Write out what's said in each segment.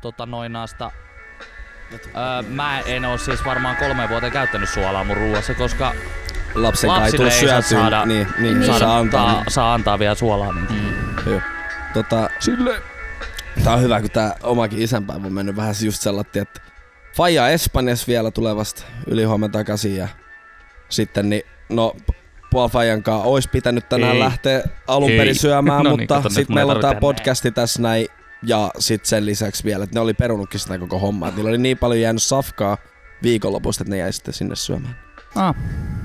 tota noinaasta. Öö, mä en oo siis varmaan kolme vuoteen käyttänyt suolaa mun ruuassa, koska Lapsen kai lapsille ei saa syötyä. saada, niin, niin, Niin. saa antaa. saa, saa antaa vielä suolaa. Niin. Mm. Tota, Sille. tää on hyvä, kun tää omakin isänpäivä on mennyt vähän just sellainen, että Faija Espanjassa vielä tulevasta ylihuomenna takaisin ja sitten niin, no Paul Fajan kanssa olisi pitänyt tänään Ei. lähteä alun perin syömään, No niin, mutta nyt sitten meillä on tää podcasti tässä näin ja sitten sen lisäksi vielä, että ne oli perunutkin sitä koko hommaa. Niillä oli niin paljon jäänyt safkaa viikonlopusta, että ne jäi sitten sinne syömään. Ah.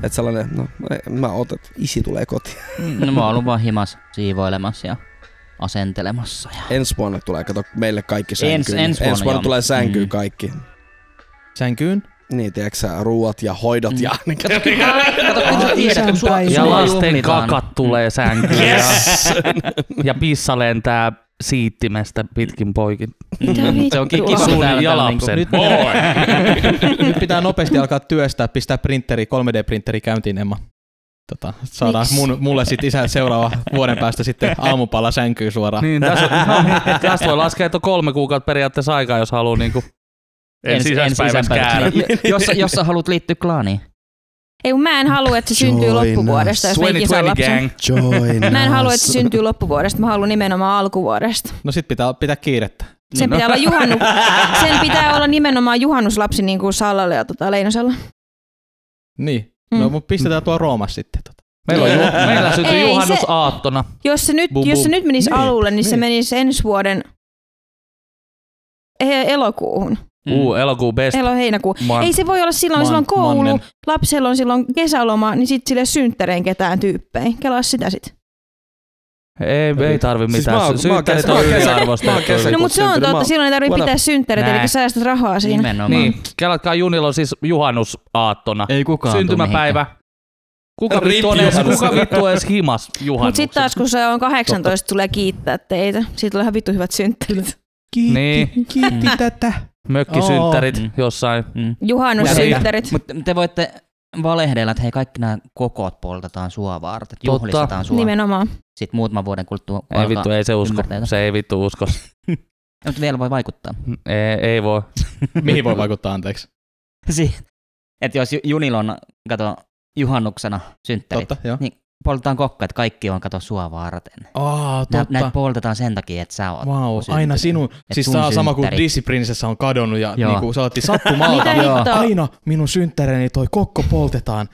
Et sellainen, no mä ootan, että isi tulee kotiin. No mä oon ollut vaan himas siivoilemassa ja asentelemassa. Ja... Ensi vuonna tulee, kato meille kaikki Ens- sänkyyn. ensi vuonna, ensi vuonna tulee sänkyyn Mm. kaikki. Sänkyyn? Niin, tiedätkö sä, ruuat ja hoidot Mm. ja... Niin, kato, Kato, kun sä tiedät, kun sua, Ja lasten kakat tulee sänkyyn. yes! Ja, ja pissa lentää siittimestä pitkin poikin. Se on kiva, Sun kun täällä ja täällä lapsen. Nyt, nyt pitää nopeasti alkaa työstää, pistää printeri, 3D-printeri käyntiin, Emma. Tota, saadaan mun, mulle sitten isä seuraava vuoden päästä sitten aamupala sänkyy suoraan. Niin, tässä, no, tästä voi laskea, että on kolme kuukautta periaatteessa aikaa, jos haluaa niinku sisäispäivässä käydä. Niin, jos, jos sä haluat liittyä klaaniin. Ei, mä en halua, että se syntyy Join loppuvuodesta, jos mä ikinä saan 2020 lapsen. gang. Join Mä en halua, us. että se syntyy loppuvuodesta. Mä haluan nimenomaan alkuvuodesta. No sit pitää pitää kiirettä. Sen No. pitää olla juhannu... Sen pitää olla nimenomaan juhannuslapsi niin kuin Sallalle ja tota Leinosella. Niin. Mm. No mut pistetään tuo Roomassa sitten. Tota. Meillä, on, ju- meillä syntyi Ei, se- juhannusaattona. Jos se nyt, Bum, jos se bum. nyt menisi Niin, alulle, niin, se niin. menisi ensi vuoden e- elokuuhun. Uu, elokuu best Elo-heinäkuu. man. Ei se voi olla silloin, silloin Man- koulu, mannen. lapsella on silloin kesäloma, niin sitten sille synttäreen ketään tyyppejä. Kelaa sitä sit. Ei, ei tarvi Siis mitään. Siis mä oon Synttärit on mä oon kesä- mä oon yliarvostettu. kesä- No mutta se on synttärit, totta, silloin ei tarvitse what pitää synttäreitä, Nää. eli säästät rahaa siinä. Nimenomaan. Niin, kelatkaa Junilla on siis juhannusaattona. Ei kukaan Syntymäpäivä. Kuka vittu, on edes, kuka vittu edes himas Mutta juhannuksen? sitten taas kun se on 18, tulee kiittää teitä. Siitä tulee ihan vittu hyvät synttärit. Kiitti, Niin. kiitti tätä. Mökkisynttärit. Mm. jossain. Mm. Juhannussynttärit. Mutta te voitte valehdella, että hei kaikki nämä kokot poltetaan sua varten. Totta. Juhlistetaan sua. Nimenomaan. Sitten muutaman vuoden kuluttua Ei vittu, ei se usko. ymmärtää. Se ei vittu usko. Mutta vielä voi vaikuttaa. Ei, ei voi. Mihin voi vaikuttaa, anteeksi? Si- että jos Ju- Junilla on, kato, juhannuksena synttärit, Totta, joo. niin poltetaan kokka, että kaikki on, kato, sua varten. Aa, Nä, totta. näitä poltetaan sen takia, että sä oot. Wow, aina sinun. Siis sun saa sama kuin synttärit. Disney Prinsessa on kadonnut ja Joo. niinku, sä otti sattumalta. Aina minun synttäreeni toi kokko poltetaan.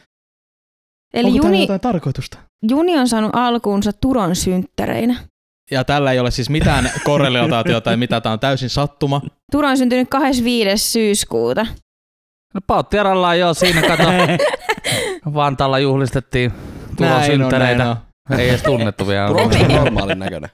Eli Onko Juni, jotain tarkoitusta? Juni on saanut alkuunsa Turon synttäreinä. Ja tällä ei ole siis mitään korrelaatiota tai mitä, tämä on täysin sattuma. Turo on syntynyt 25. syyskuuta. No Pauttiaralla joo, siinä kato. Vantaalla juhlistettiin Turon Näin on, synttäreitä. näin on. Ei edes tunnettu vielä. Tuo on normaalin näköinen.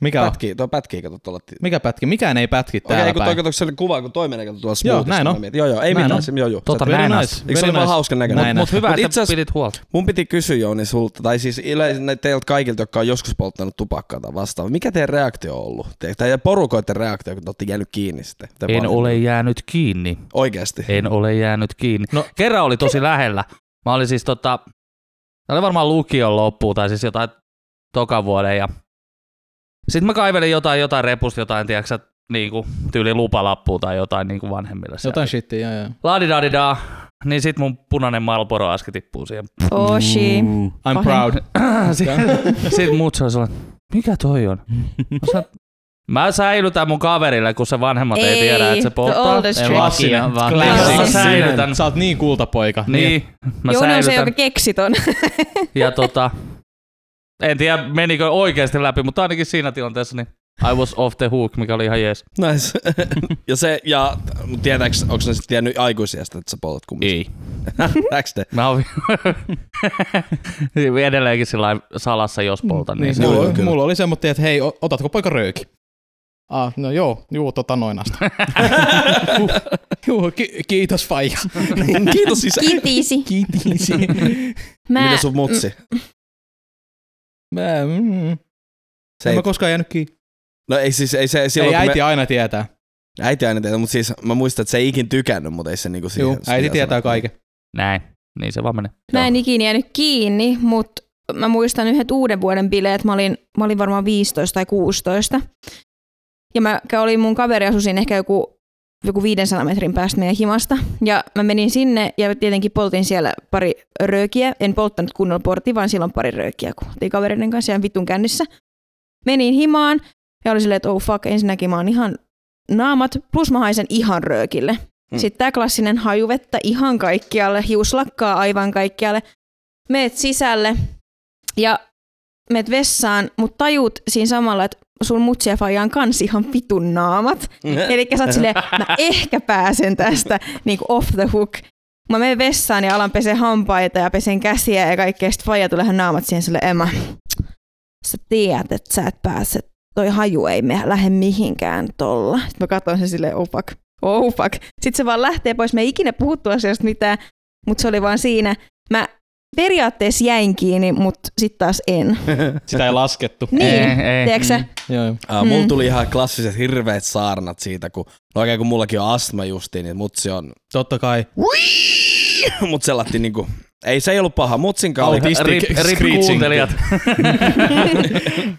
Mikä on? Pätkii, tuo pätkii, kato tuolla. Mikä pätki? Mikään ei pätki Okei, täällä okay, kun toi päin. kato se oli kuva, kun toi menee kato tuolla Joo, smoothista. näin on. Joo, joo, ei Näin mitään, on. se, joo, joo. Tota näin on. nice. Eikö se ole vaan nice. hauskan näköinen? Näin Mut- on. Mutta hyvä, Mut että itse pidit huolta. Mun piti kysyä Jouni sulta, tai siis yleensä teiltä kaikilta, jotka on joskus polttanut tupakkaa tai vastaavaa. Mikä teidän reaktio on ollut? Teidän porukoiden reaktio, kun te olette jäänyt kiinni sitten. Te En vanhemmat. ole jäänyt kiinni. Oikeesti. En ole jäänyt kiinni. No. Kerran oli tosi lähellä. Mä olin siis tota, tää oli varmaan lukion loppuun tai siis jotain toka vuoden ja sitten mä kaivelin jotain, jotain repusta, jotain, tiedätkö, niinku tyyli lupalappua tai jotain niinku vanhemmille. siellä. Jotain shittiä, joo, joo. Ladidadida. Niin sit mun punainen Marlboro aski tippuu siihen. Oshi. Mm. I'm Pahin. proud. Sitten sit mut se oli sellainen, mikä toi on? Mä, sanoin, mä säilytän mun kaverille, kun se vanhemmat ei, Ei, tiedä, että se polttaa. Ei trick. vaan-. Mä säilytän. Sä oot niin kultapoika. Niin, mä Jouni on se, säilytän. joka keksi ton. Ja tota, en tiedä menikö oikeasti läpi, mutta ainakin siinä tilanteessa niin I was off the hook, mikä oli ihan jees. Nice. ja se, ja tietääks, onko ne sitten tiennyt aikuisiasta, että sä poltat kumminkin? Ei. Näks te? Mä oon edelleenkin sillä lailla salassa, jos poltan. Niin, Niin, se Joo, mulla, mulla oli semmoinen, että hei, otatko poika rööki? Ah, no joo, juu, tota noinasta. Juu, ki- kiitos faija. Kiitos siis. Kitisi. Kiitisi. Mä, Miten sun mutsi? Mä, mm, Se en ei, mä koskaan jäänyt kiinni. no ei siis, ei se, silloin Ei äiti me, aina tietää. äiti aina tietää, mutta siis mä muistan, että se ei ikin tykännyt, mutta ei se niinku siihen. Juu, äiti tietää sanonut. kaiken. Näin. Niin se vaan menee. mä en ikinä jäänyt kiinni, mutta mä muistan yhdet uuden vuoden bileet. Mä olin, mä olin varmaan 15 tai 16. Ja mä olin mun kaveri asui siinä ehkä joku, joku 500 metrin päästä meidän himasta. Ja mä menin sinne ja tietenkin poltin siellä pari röökiä. En polttanut kunnolla portti, vaan silloin pari röökiä, kun oltiin kavereiden kanssa ihan vitun kännissä. Menin himaan ja oli silleen, että oh fuck, ensinnäkin mä oon ihan naamat, plus mä haisen ihan röökille. Mm. Sitten tää klassinen hajuvettä ihan kaikkialle, hiuslakkaa aivan kaikkialle. Meet sisälle ja meet vessaan, mutta tajut siinä samalla, että sun mutsi ja faija on kans ihan vitun naamat. Eli sä oot silleen, mä ehkä pääsen tästä niin off the hook. Mä menen vessaan ja alan pesee hampaita ja pesen käsiä ja kaikkea. Sitten faija tulee naamat siihen sille Emma. Sä tiedät, että sä et pääse. Toi haju ei me lähde mihinkään tolla. Sitten mä katson sen silleen, oh fuck, oh fuck. Sitten se vaan lähtee pois. Me ei ikinä puhuttu asiasta mitään, mutta se oli vaan siinä. Mä periaatteessa jäin kiinni, mutta sitten taas en. Sitä ei laskettu. Niin, Ei, ei. tiedätkö sä? Joo, joo. Uh, mulla Mm. tuli ihan klassiset hirveät saarnat siitä, kun no oikein kun mullakin on astma justiin, niin mutsi on, Totta kai. mut sellatti niinku, ei se ei ollut paha, mutsin kanssa oli Autistic Rip, rip kuuntelijat.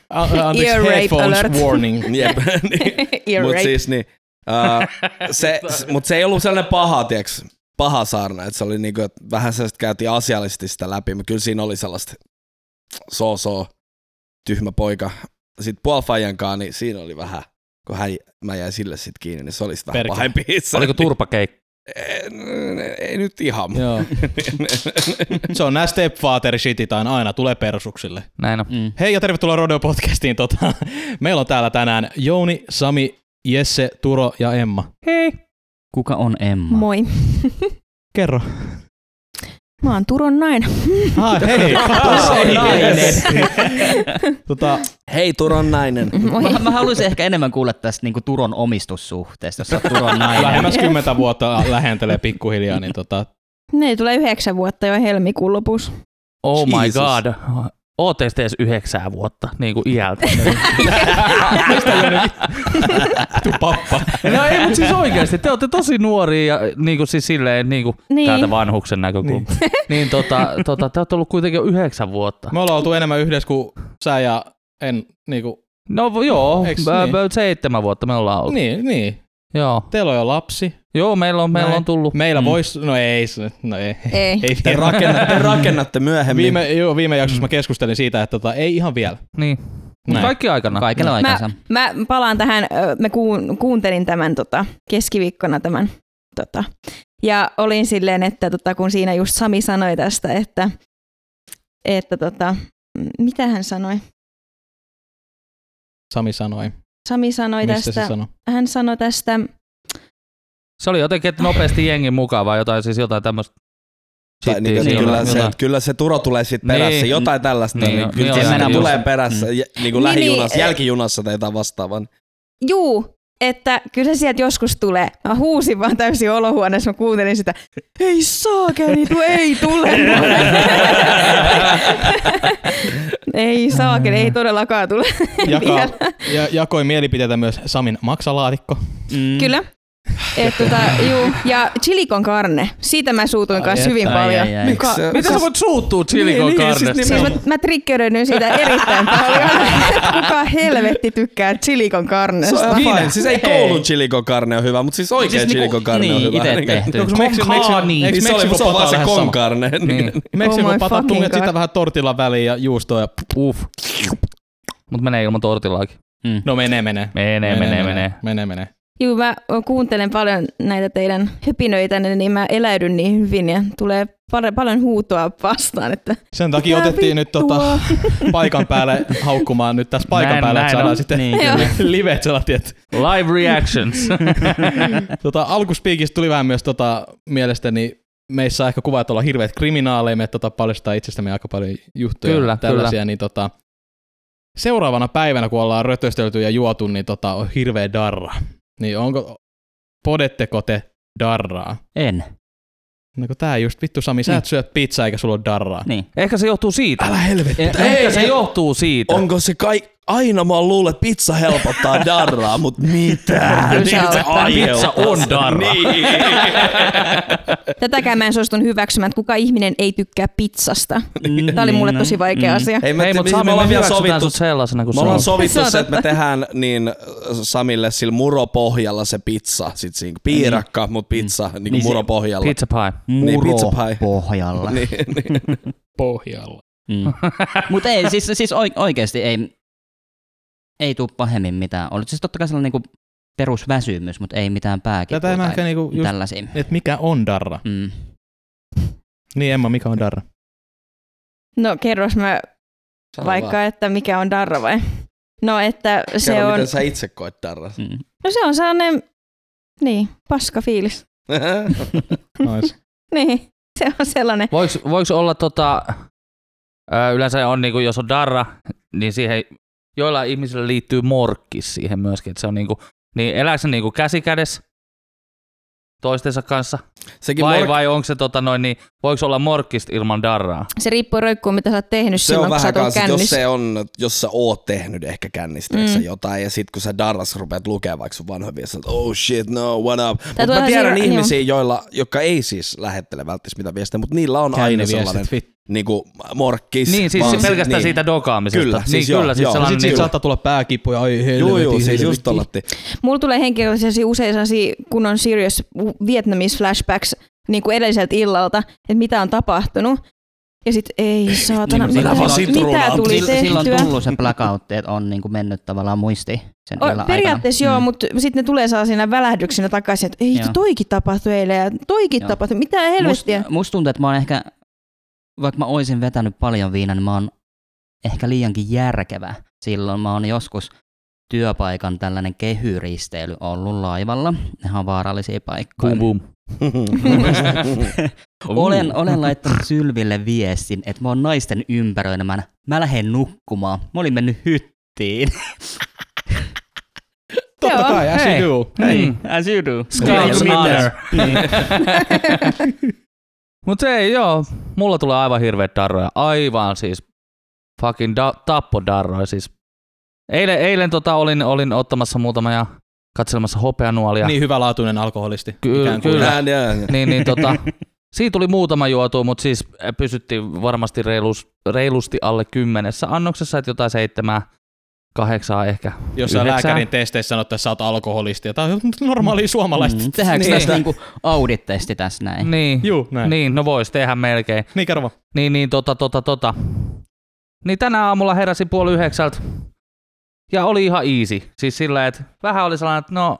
Anteeksi, Ear rape headphones alert. warning. Jep, niin, Ear mut rape. siis niin, uh, se, mut se ei ollut sellainen paha, tiiäks, paha saarna, että se oli niinku, että vähän sellaista käytiin asiallisesti sitä läpi, mutta kyllä siinä oli sellaista so so tyhmä poika. Sitten puolfajankaan, niin siinä oli vähän, kun hän, mä jäin sille sit kiinni, niin se oli sit vähän pahempi itse. Oliko turpakeikka? Ei, ei nyt ihan. Joo. Se on nää stepfather shitit aina, aina tulee persuksille. Näin on. Mm. Hei ja tervetuloa Rodeo Podcastiin. Tota, meillä on täällä tänään Jouni, Sami, Jesse, Turo ja Emma. Hei. Kuka on Emma? Moi. Kerro. Mä oon Turon nainen. Ah, hei. Turon nainen. tota, Hei Turon nainen. Moi. Mä, mä haluaisin ehkä enemmän kuulla tästä niinku Turon omistussuhteesta, jos Turon nainen. lähemmäs kymmentä vuotta lähentelee pikkuhiljaa, niin tota, Ne tulee yhdeksän vuotta jo helmikuun lopussa. Oh my Jesus. god. Ootte sitten edes yhdeksää vuotta, niin kuin iältä. tuu pappa. no ei, mutta siis oikeasti, te olette tosi nuoria ja niin kuin siis silleen niin kuin Niin. täältä vanhuksen näkökulma. Niin, niin tota, tota, te olette ollut kuitenkin jo yhdeksän vuotta. Me ollaan oltu enemmän yhdessä kuin sä ja en, niinku, No joo, about niin? seitsemän vuotta me ollaan ollut. niin, niin. Joo. Teillä on jo lapsi. Joo, meillä on, meillä Näin. on tullut. Meillä Mm. mm. vois, no ei, se- no ei. Ei. ei Te rakennatte, te rakennatte myöhemmin. Viime, joo, viime jaksossa mä keskustelin siitä, että tota, ei ihan vielä. Niin. Näin. Kaikki aikana. Kaikella aikansa. Mä palaan tähän, mä kuun, kuuntelin tämän tota, keskiviikkona tämän. Tota, ja olin silleen, että tota, kun siinä just Sami sanoi tästä, että, että tota, mitä hän sanoi? Sami sanoi. Sami sanoi Missä tästä, se sanoi? hän sanoi tästä, Se oli jotenkin, että nopeasti jengin mukaan vai jotain, siis jotain tämmöistä. Tai niin, siinä kyllä, se, kyllä se Turo tulee sitten Niin. perässä, jotain tällaista, Niin, niin, niin kyllä niin se niin just. tulee perässä, Mm. niin kuin Niin, lähijunassa, niin, jälkijunassa tai jotain vastaavaa. juu, että kyllä se sieltä joskus tulee. Mä huusin vaan täysin olohuoneessa, mä kuuntelin sitä, ei saakeli, tu ei tule. ei saakeli, ei todellakaan tule. Jakaa, Vielä. ja, jakoi mielipiteitä myös Samin maksalaatikko. Mm. Kyllä. Et, tota, juu. Ja chilikon karne, siitä mä suutuin Ai kanssa hyvin ai, paljon. ai, ai. Miksi se- Miten sä voit suuttua chilikon Niin, niin, karnesta? siis Siis mä, mä triggeröidyin siitä erittäin paljon, kuka helvetti tykkää chilikon Se karnesta. on Minä? fine. Siis ei koulun chilikon karne on hyvä, mutta siis oikea Siis siis niinku- chilikon karne on niin, hyvä. ite Niin, tehty. Onko Meksiko, Meksiko, Konkani. eikö Niin se, se on vaan se konkarne. Niin. Meksiko Oh fucking tunget sitä vähän tortillan väliin ja juustoa ja Uff. Mut menee ilman tortillaakin. Mm. no menee, menee. Menee, menee, menee. Menee, menee. Juu, mä kuuntelen paljon näitä teidän höpinöitänne, niin mä eläydyn niin hyvin ja tulee pal- paljon huutoa vastaan. Että Sen takia otettiin nyt tota, paikan päälle haukkumaan nyt tässä paikan Näin, päälle, että näin saadaan on. sitten Niin, kyllä. live että Live reactions. tota, alkuspiikistä tuli vähän myös tota, mielestäni meissä on ehkä kuva, että ollaan hirveät kriminaaleja, me tota, paljastaa itsestämme aika paljon juttuja Kyllä, tällaisia, niin tota, seuraavana päivänä, kun ollaan rötöstelty ja juotu, niin tota, on hirveä darra. Niin onko, podetteko te darraa? En. No kun tää just, vittu Sami, sä et syö pizzaa eikä sulla ole darraa. Niin. Ehkä se johtuu siitä. Älä helvetti. Ehkä se johtuu siitä. Onko se kai... aina mä oon luullut, että pizza helpottaa darraa, mut mitä? Niin auttaa. Pizza on darra. Niin. Tätäkään mä en suostun hyväksymään, että kuka ihminen ei tykkää pizzasta. Tämä oli mulle tosi vaikea asia. Ei, me, Hei, mutta me, Sami, me ollaan vielä sovittu, sellaisena kuin me se ollaan on. sovittu Se että me tehdään niin äh, Samille sillä muropohjalla se pizza. Sit siinä piirakka, mut pizza niin kuin Niin se- muropohjalla. Pizza pie. Niin, Muro pizza pie. pohjalla. Niin, niin. Pohjalla. Mm. Mutta ei, siis, siis oi- oikeasti ei, ei tuu pahemmin mitään. Oli siis totta kai sellainen niinku perusväsymys, mutta ei mitään pääkipua Tätä mä tai ehkä niinku just, tällaisia. että mikä on darra. Mm. Niin Emma, mikä on darra? No kerros mä Sano vaikka, vaan. että mikä on darra vai? No, että se Kerro, on, miten sä itse koet darraa. Mm. no se on sellainen, niin, paska fiilis. Nice. Niin, se on sellainen. Voiko, voiko olla tota, yleensä on niinku, jos on darra, niin siihen joilla ihmisillä liittyy morkkis siihen myöskin, että se on niinku, niin elääkö se niinku käsi kädessä toistensa kanssa? Sekin Vai, mork- vai onko se tota noin, niin voiko olla morkkista ilman darraa? Se riippuu roikkuu, mitä sä oot tehnyt se silloin, on kun sä vähän oot ollut kans, jos se on, jos sä oot tehnyt ehkä kännistä Mm. jotain, ja sit kun sä darras rupeat lukemaan vaikka sun vanhoja viestejä, että oh shit, no, what up. Mutta mä tiedän siinä- ihmisiä, joilla, jotka ei siis lähettele välttämättä mitään viestejä, mutta niillä on aina sellainen fit. niinku morkkis. Niin, siis vaan pelkästään niin. siitä dokaamisesta. Kyllä, niin, siis joo, kyllä, siis joo. Ja sellainen sit siitä niinku, saattaa tulla pääkipuja, ai helvetin, Joo, joo, siis just tollatti. Mulla tulee henkilökohtaisesti usein sellaisia kunnon serious Vietnamese flashbacks niin kuin edelliseltä illalta, että mitä on tapahtunut. Ja sit ei saatana, Niin, mitä, mitä tuli Sillä, silloin tehtyä. on tullut se blackout, että on niinku mennyt tavallaan muisti sen O, periaatteessa aikana. joo, Mm. mutta sitten ne tulee sellaisina välähdyksinä takaisin, että ei, Joo. toikin tapahtui eilen ja toikin Joo. tapahtui. Mitä helvettiä? Musta must tuntuu, että mä oon ehkä, vaikka mä oisin vetänyt paljon viinaa, niin mä oon ehkä liiankin järkevä. Silloin mä oon joskus työpaikan tällainen kehyristeily ollut laivalla. Ne on vaarallisia paikkoja. boom boom. Olen, olen laittanut Sylville viestin, että mä oon naisten ympäröimän. Mä lähden nukkumaan. Mä olin mennyt hyttiin. Totta kai, as you do. Niin. As you do. Scouts honor. Niin. Mut ei joo, mulla tulee aivan hirveet darroja. Aivan siis fucking da- tappodarroja siis. Eilen, eilen tota olin, olin ottamassa muutama ja katselemassa hopeanuolia. Niin hyvälaatuinen alkoholisti. Ky- kyllä. Nää, nää. niin, niin tota, siitä tuli muutama juotu, mutta siis pysyttiin varmasti reilus, reilusti alle kymmenessä annoksessa, että jotain seitsemää, kahdeksaa ehkä. Jos sä lääkärin testeissä sanot, että sä oot alkoholisti, ja tää on normaalia suomalaista. Mm, Tehdäänkö Niin. tästä niinku audit-testi tässä näin? Niin, Juu, näin. Niin, no vois tehdä melkein. niin kerro. Niin, niin, tota, tota, tota. Niin tänä aamulla heräsin puoli yhdeksältä ja oli ihan easy. Siis silleen, että vähän oli sellainen, että no,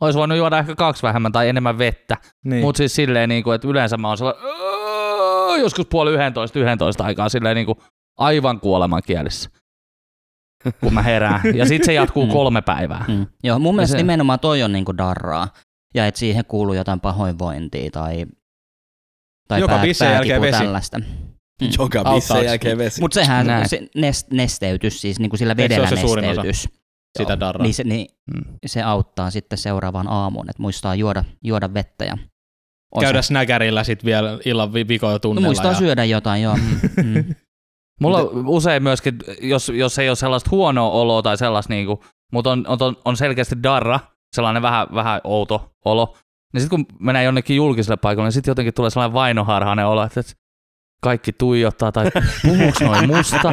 olisi voinut juoda ehkä kaksi vähemmän tai enemmän vettä. Niin. Mutta siis silleen, niin kuin, että yleensä mä oon sellainen, "Öö", joskus puoli yhdentoista, yhdentoista aikaa silleen niin kuin aivan kuoleman kielissä, kun mä herään. Ja sitten se jatkuu Mm. kolme päivää. Mm. Joo, mun mielestä se- nimenomaan toi on niinku darraa. Ja että siihen kuuluu jotain pahoinvointia tai, tai Joka pää, bissen jälkeen vesi. tällaista. Joka Auttaako? bissen jälkeen vesi. Mutta sehän Näin. se nest, nesteytys, siis niinku sillä se vedellä ole se suurin osa nesteytys. Sitä darraa. Niin se, niin Mm. se auttaa sitten seuraavaan aamuun, että muistaa juoda, juoda vettä ja on Käydä se- snäkärillä sit vielä illan vi- vikoja no, tunnella. muistaa ja... syödä jotain, joo. mm. Mulla on usein myöskin, jos, jos ei ole sellaista huonoa oloa tai sellaista, niin kuin, mutta on, on, on selkeästi darra, sellainen vähän, vähän outo olo, niin sitten kun menee jonnekin julkiselle paikalle, niin sitten jotenkin tulee sellainen vainoharhainen olo, että kaikki tuijottaa tai puhuuks noin musta.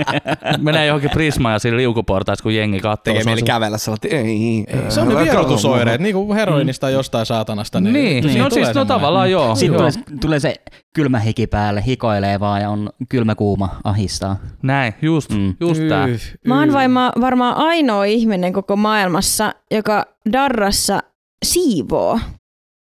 Menee johonkin prismaan ja siinä liukuportaissa, kun jengi katsoo. Tekee se on mieli se- kävellä sellainen, ei, ei. Se on ne vierotusoireet, niin kuin heroinista tai jostain saatanasta. Niin, niin, Niin. no tulee siis no tavallaan joo. Sitten joo. tulee, tulee se kylmä hiki päälle, hikoilee vaan ja on kylmä kuuma, ahistaa. Näin, just, Mm. just tää. Yh, Mä oon yh. varmaan, varmaan ainoa ihminen koko maailmassa, joka darrassa siivoo.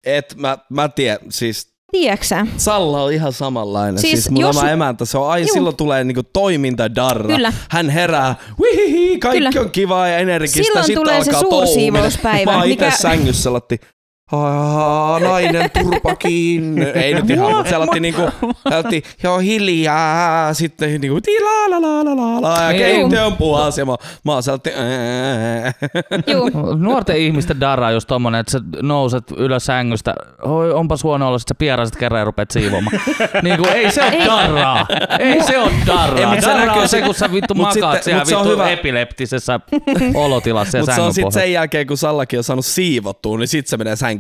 Et mä, mä tiedän, siis Tiedäksä? Salla on ihan samanlainen. Siis Siis, mun jos- oma emäntä, se on aina, Juu. silloin tulee niinku toiminta darra. Kyllä. Hän herää, wihihi, kaikki Kyllä. on kivaa ja energistä. Silloin sit tulee se alkaa suursiivouspäivä, touhuminen. Mä oon mikä- sängyssä sellainen, "Aa, nainen turpakin. Ei nyt ihan, mutta se aloitti niinku, aloitti, joo hiljaa, sitten niinku, ti la la la la la la, ja Ei, keittiö on puhas, ja mä, mä. Juu, Nuorten ihmisten darra on just tommonen, että sä nouset ylös sängystä, oi onpas huono olla, sit sä pierasit kerran ja rupeat siivoamaan. niin kuin, ei se ole darraa. Ei se ole Ei, darraa. mut se näkyy on se, kun sä vittu makaat sitten- siellä mut se on vittu hyvä. epileptisessä olotilassa ja Mutta se sängyn on sitten sen jälkeen, kun Sallakin on saanut siivottua, niin sit se menee sänkyyn.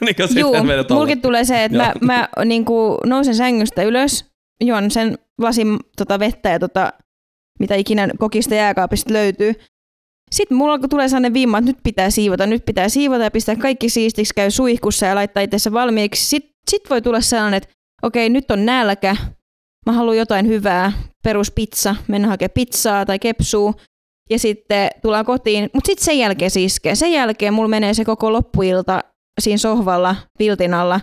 Niin kuin Juu, mulkin tulee se, että mä, mä niinku nousen sängystä ylös, juon sen lasin tota vettä ja tota, mitä ikinä kokista jääkaapista löytyy. Sitten mulla tulee sellainen vimma, että nyt pitää siivota, nyt pitää siivota ja pistää kaikki siistiksi, käy suihkussa ja laittaa itsensä valmiiksi. Sitten sit voi tulla sellainen, että okei, nyt on nälkä, mä haluan jotain hyvää, peruspizza, mennä hakemaan pizzaa tai kepsuu. Ja sitten tullaan kotiin, mutta sitten sen jälkeen se iskee. Sen jälkeen mulla menee se koko loppuilta siinä sohvalla, viltin alla.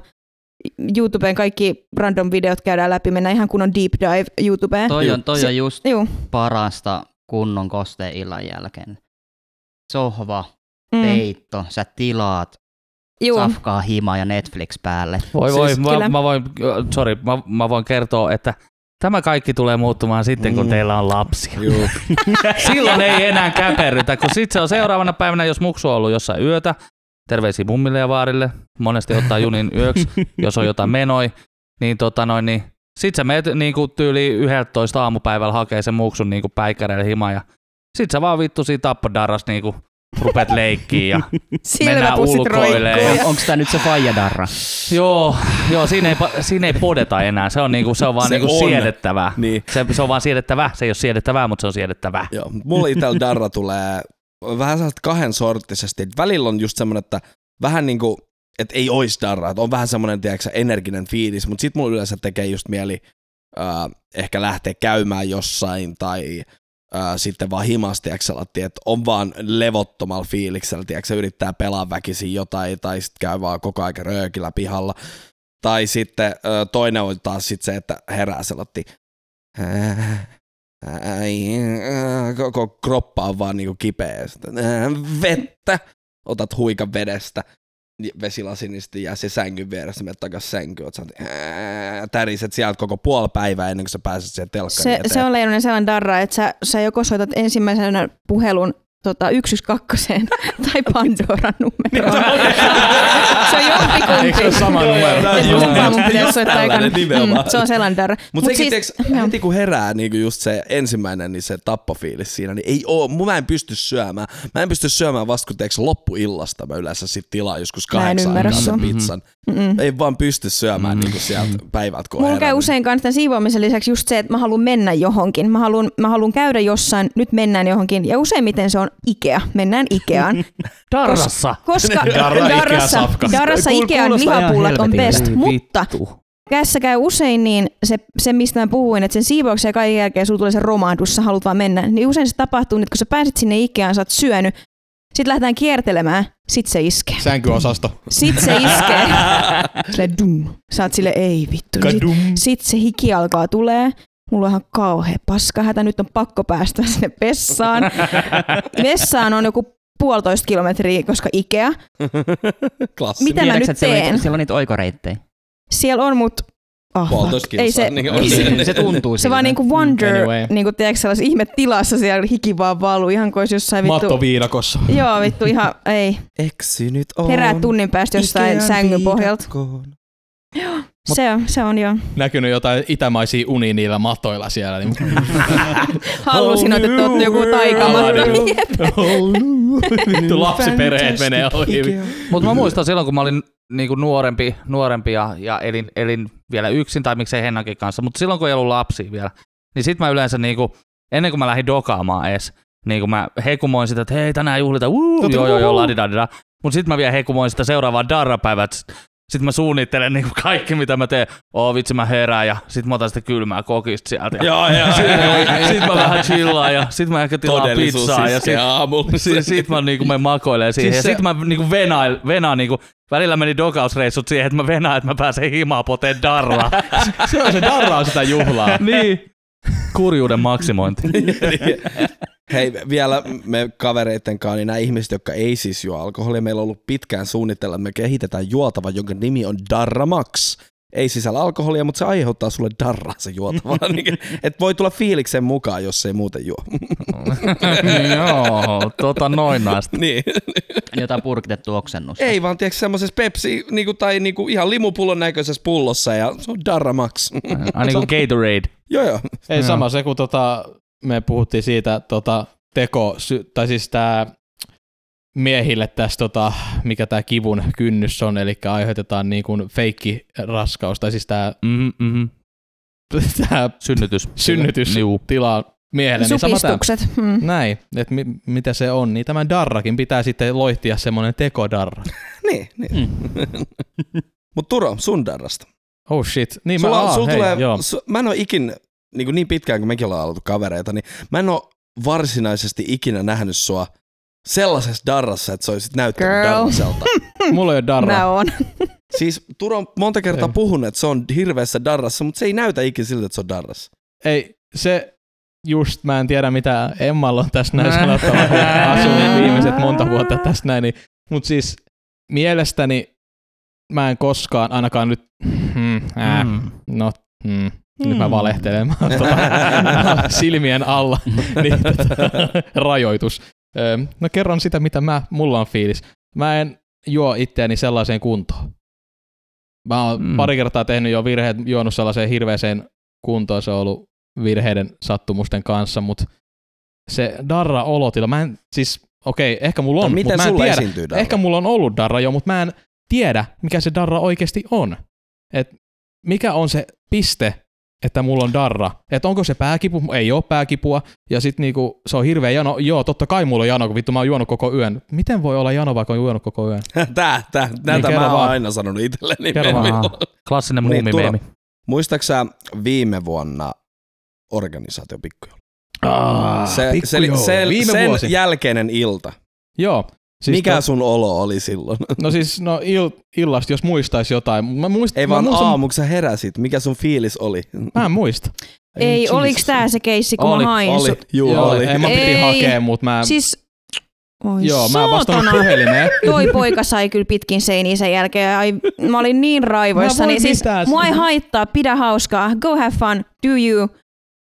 YouTubeen kaikki random videot käydään läpi, mennään ihan kunnon deep dive YouTubeen. Toi on, toi Se- on just Juu. parasta kunnon kosteen illan jälkeen. Sohva, Mm. peitto, sä tilaat, Juu. safkaa himaa ja Netflix päälle. Voi voi, Siis mä, kyllä. mä, voin, sorry, mä, mä voin kertoa, että tämä kaikki tulee muuttumaan sitten, kun Mm. teillä on lapsia. Juu. Silloin ei enää käperrytä, kun sitten se on seuraavana päivänä, jos muksu on ollut jossain yötä, terveisiä mummille ja vaarille, monesti ottaa junin yöksi, jos on jotain menoi, niin, tota noin, niin sit sä meet niinku tyyli 11 aamupäivällä hakee sen muksun niinku päikkäreille himaan ja sit sä vaan vittu siinä tappodarras niinku rupeat leikkiin ja ulkoilee. roikkuu. ja- Onko tämä nyt se faijadarra? joo, joo siinä, ei, siinä ei podeta enää, se on, niinku, se on vaan Se niinku on. siedettävää. Niin. Se, se on vaan siedettävää, se ei ole siedettävää, mutta se on siedettävää. Joo, mulla itsellä darra tulee vähän sellaista kahden sorttisesti. Välillä on just semmoinen, että vähän niinku, että ei ois darraa, että on vähän semmoinen, tiedätkö, energinen fiilis, mutta sit mulla yleensä tekee just mieli äh, ehkä lähteä käymään jossain tai äh, sitten vaan sellaatti, että on vaan levottomalla fiiliksellä, tiedätkö, yrittää pelaa väkisin jotain tai sitten käy vaan koko ajan röökillä pihalla. Tai sitten äh, toinen on taas sit se, että herää äh, koko kroppa on vaan niinku kipeä. Sitten, vettä. Otat huikan vedestä. Vesilasi, niin sitten jää se sängyn vieressä, menet takas sänkyyn. Oot äh, täriset sieltä koko puoli päivää ennen kuin sä pääset siihen telkkariin Se, eteen. se on leijonen sellainen darra, että sä, sä joko soitat ensimmäisenä puhelun tota, 112 tai Pandoran numeroon. se on jompikumpi. Eikö se ole sama numero? Just- mun pitäisi soittaa nimenomaan. Mm, se on sellainen darra. Mutta Mut sekin, siis- joo. heti kun herää niinku just se ensimmäinen, niin se tappofiilis siinä, niin ei oo, mä en pysty syömään. Mä en pysty syömään vasta kun teeks loppuillasta mä yleensä sit tilaan joskus kahdeksan sen sua. pizzan. Mm-mm. Ei vaan pysty syömään niinku sieltä päivältä, kun Mulla käy herännyt. usein kanssa siivoamisen lisäksi just se, että mä haluan mennä johonkin. Mä haluan, mä haluan käydä jossain, nyt mennään johonkin. Ja useimmiten se on Ikea. Mennään Ikeaan. Darrassa! Koska Darra Ikea Darrassa, safka. Darrassa Ikean lihapullat on best, mutta kässä käy usein niin, se, se mistä mä puhuin, että sen siivouksen ja kaiken jälkeen sulla tulee se romahdus, sä haluat vaan mennä. Niin usein se tapahtuu, että kun sä pääset sinne Ikeaan, sä oot syönyt, sit lähdetään kiertelemään, sit se iskee. Sänkyosasto. Sit se iskee. Sille dum. Sä oot sille ei vittu. Sit, sit se hiki alkaa tulee. Mulla on ihan kauhea paskahätä, nyt on pakko päästä sinne vessaan. Vessaan on joku puolitoista kilometriä, koska Ikea. Klassi. Mitä mä nyt että siellä on teen? niitä- Siellä on niitä oikoreittejä. Siellä on mut... Oh, Puolitoista ei se, niin ei se, on. Se tuntuu se vaan niinku wonder, Anyway. niinku tiedätkö sellaisessa ihme tilassa siellä hiki vaan valuu, ihan kuin olisi jossain vittu... Matto viidakossa. Joo, vittu ihan, ei. Eksynyt on. Herää tunnin päästä jostain Ikean sängyn pohjalta. Viidakkoon. Se on, se on joo. Näkynyt jotain itämaisia uni niillä matoilla siellä. Niin... Hallusinoitettu joku taikamatto. Jep. Vittu lapsiperheet menee ohi. Mutta mä muistan silloin, kun mä olin niinku nuorempi, nuorempi ja, ja elin, elin vielä yksin, tai miksei Hennankin kanssa, mutta silloin kun ei ollut lapsia vielä, niin sit mä yleensä niinku, ennen kuin mä lähdin dokaamaan edes, niin kuin mä hekumoin sitä, että hei tänään juhlita, Totta, joo joo joo, ladidadida. Mutta sitten mä vielä hekumoin sitä seuraavaa darrapäivää, sitten mä suunnittelen niinku kaikki, mitä mä teen. Oo vitsi, mä herään ja sit mä otan sitä kylmää kokista sieltä. Joo, joo. Sitten mä vähän chillaan ja sit mä ehkä tilaan pizzaa ja sit, aamulla. sit, sit mä niinku menen makoilemaan siihen. Siis Siis se- ja sit mä niinku venail, venaan niinku, välillä meni dokausreissut siihen, että mä venaan, että mä pääsen himaa poteen darraa. Se on se darraa sitä juhlaa. niin. Kurjuuden maksimointi. Hei, vielä me kavereitten kanssa, niin nämä ihmiset, jotka ei siis juo alkoholia, meillä on ollut pitkään suunnitella, että me kehitetään juotava, jonka nimi on Darra Max. Ei sisällä alkoholia, mutta se aiheuttaa sulle darraa se juotava. Niin, että voi tulla fiiliksen mukaan, jos ei muuten juo. Joo, tota noin naista. niin. Jotain purkitettu oksennusta. Ei vaan, tiedätkö, semmoisessa Pepsi niinku, tai niinku, ihan limupullon näköisessä pullossa ja se on Darra Max. Ai niinku Gatorade. joo, joo. Ei sama se, kun tota, me puhuttiin siitä tota, teko, sy- tai siis tää miehille tässä, tota, mikä tämä kivun kynnys on, eli aiheutetaan niin kuin feikki raskaus, tai siis tämä Mm, mm, tää synnytys. synnytys Juu. tilaa miehelle, niin. Supistukset. Hmm. Näin, että mi- mitä se on, niin tämä darrakin pitää sitten loihtia semmoinen tekodarra. Niin, niin. Mutta Turo, sun Darrasta. Oh shit. Niin Sulla, mä, aa, sul hei, tulee, joo. su, mä en ole ikin, niin, kuin niin pitkään kuin mekin ollaan oltu kavereita, niin mä en ole varsinaisesti ikinä nähnyt sua sellaisessa darrassa, että sä olisit näyttänyt Girl. darraselta. Mulla ei ole darra. Mä oon. siis Turo on monta kertaa Ei. puhunut, että se on hirveässä darrassa, mutta se ei näytä ikinä siltä, että se on darrassa. Ei, se just, mä en tiedä mitä Emmalla on tässä näin sanottava, asunut viimeiset monta vuotta tässä näin, niin, mutta siis mielestäni mä en koskaan, ainakaan nyt, hmm, äh, Mm. no, hmm, nyt mä Hmm. valehtelen, mä tota, silmien alla, niin tota, rajoitus. Öö, no kerron sitä, mitä mä, mulla on fiilis. Mä en juo itseäni sellaiseen kuntoon. Mä oon Mm. mm. pari kertaa tehnyt jo virheet, juonut sellaiseen hirveäseen kuntoon, se on ollut virheiden sattumusten kanssa, mutta se darra olotila, mä en, siis okei, ehkä mulla No, on, miten mutta mä en sulla tiedä. esiintyy darra? Ehkä mulla on ollut darra jo, mutta mä en tiedä, mikä se darra oikeasti on. Et mikä on se piste, että mulla on darra? Että onko se pääkipu? Ei ole pääkipua. Ja sit niinku, se on hirveä jano. Joo, totta kai mulla on jano, kun vittu mä oon juonut koko yön. Miten voi olla jano, vaikka on juonut koko yön? Tää, tää, näitä Niin, kerro mä oon vaan. aina sanonut itselleni. Klassinen Niin, muumimeemi. Muistaaksä sä viime vuonna organisaatio pikkujoulu? Ah, Se, se, pikkujoulu. se, Viime sen vuosi. jälkeinen ilta. Joo. Siis Mikä to- sun olo oli silloin? No siis, no il, illasta, jos muistaisi jotain. Mä muist, Ei mä vaan muistan, aamu, kun sä heräsit. Mikä sun fiilis oli? Mä en muista. Ei, Jesus. oliks tää se keissi, kun Oli, mä hain oli. sut? Juu, Joo, oli. ei, mä piti Ei. hakea, mutta mä... Siis, oi joo, mä en vastannut puhelimeen. Toi poika sai kyllä pitkin seiniä sen jälkeen. Ai, mä olin niin Mä raivoissani. voin Siis, mitään. mua ei haittaa, pidä hauskaa, go have fun, do you.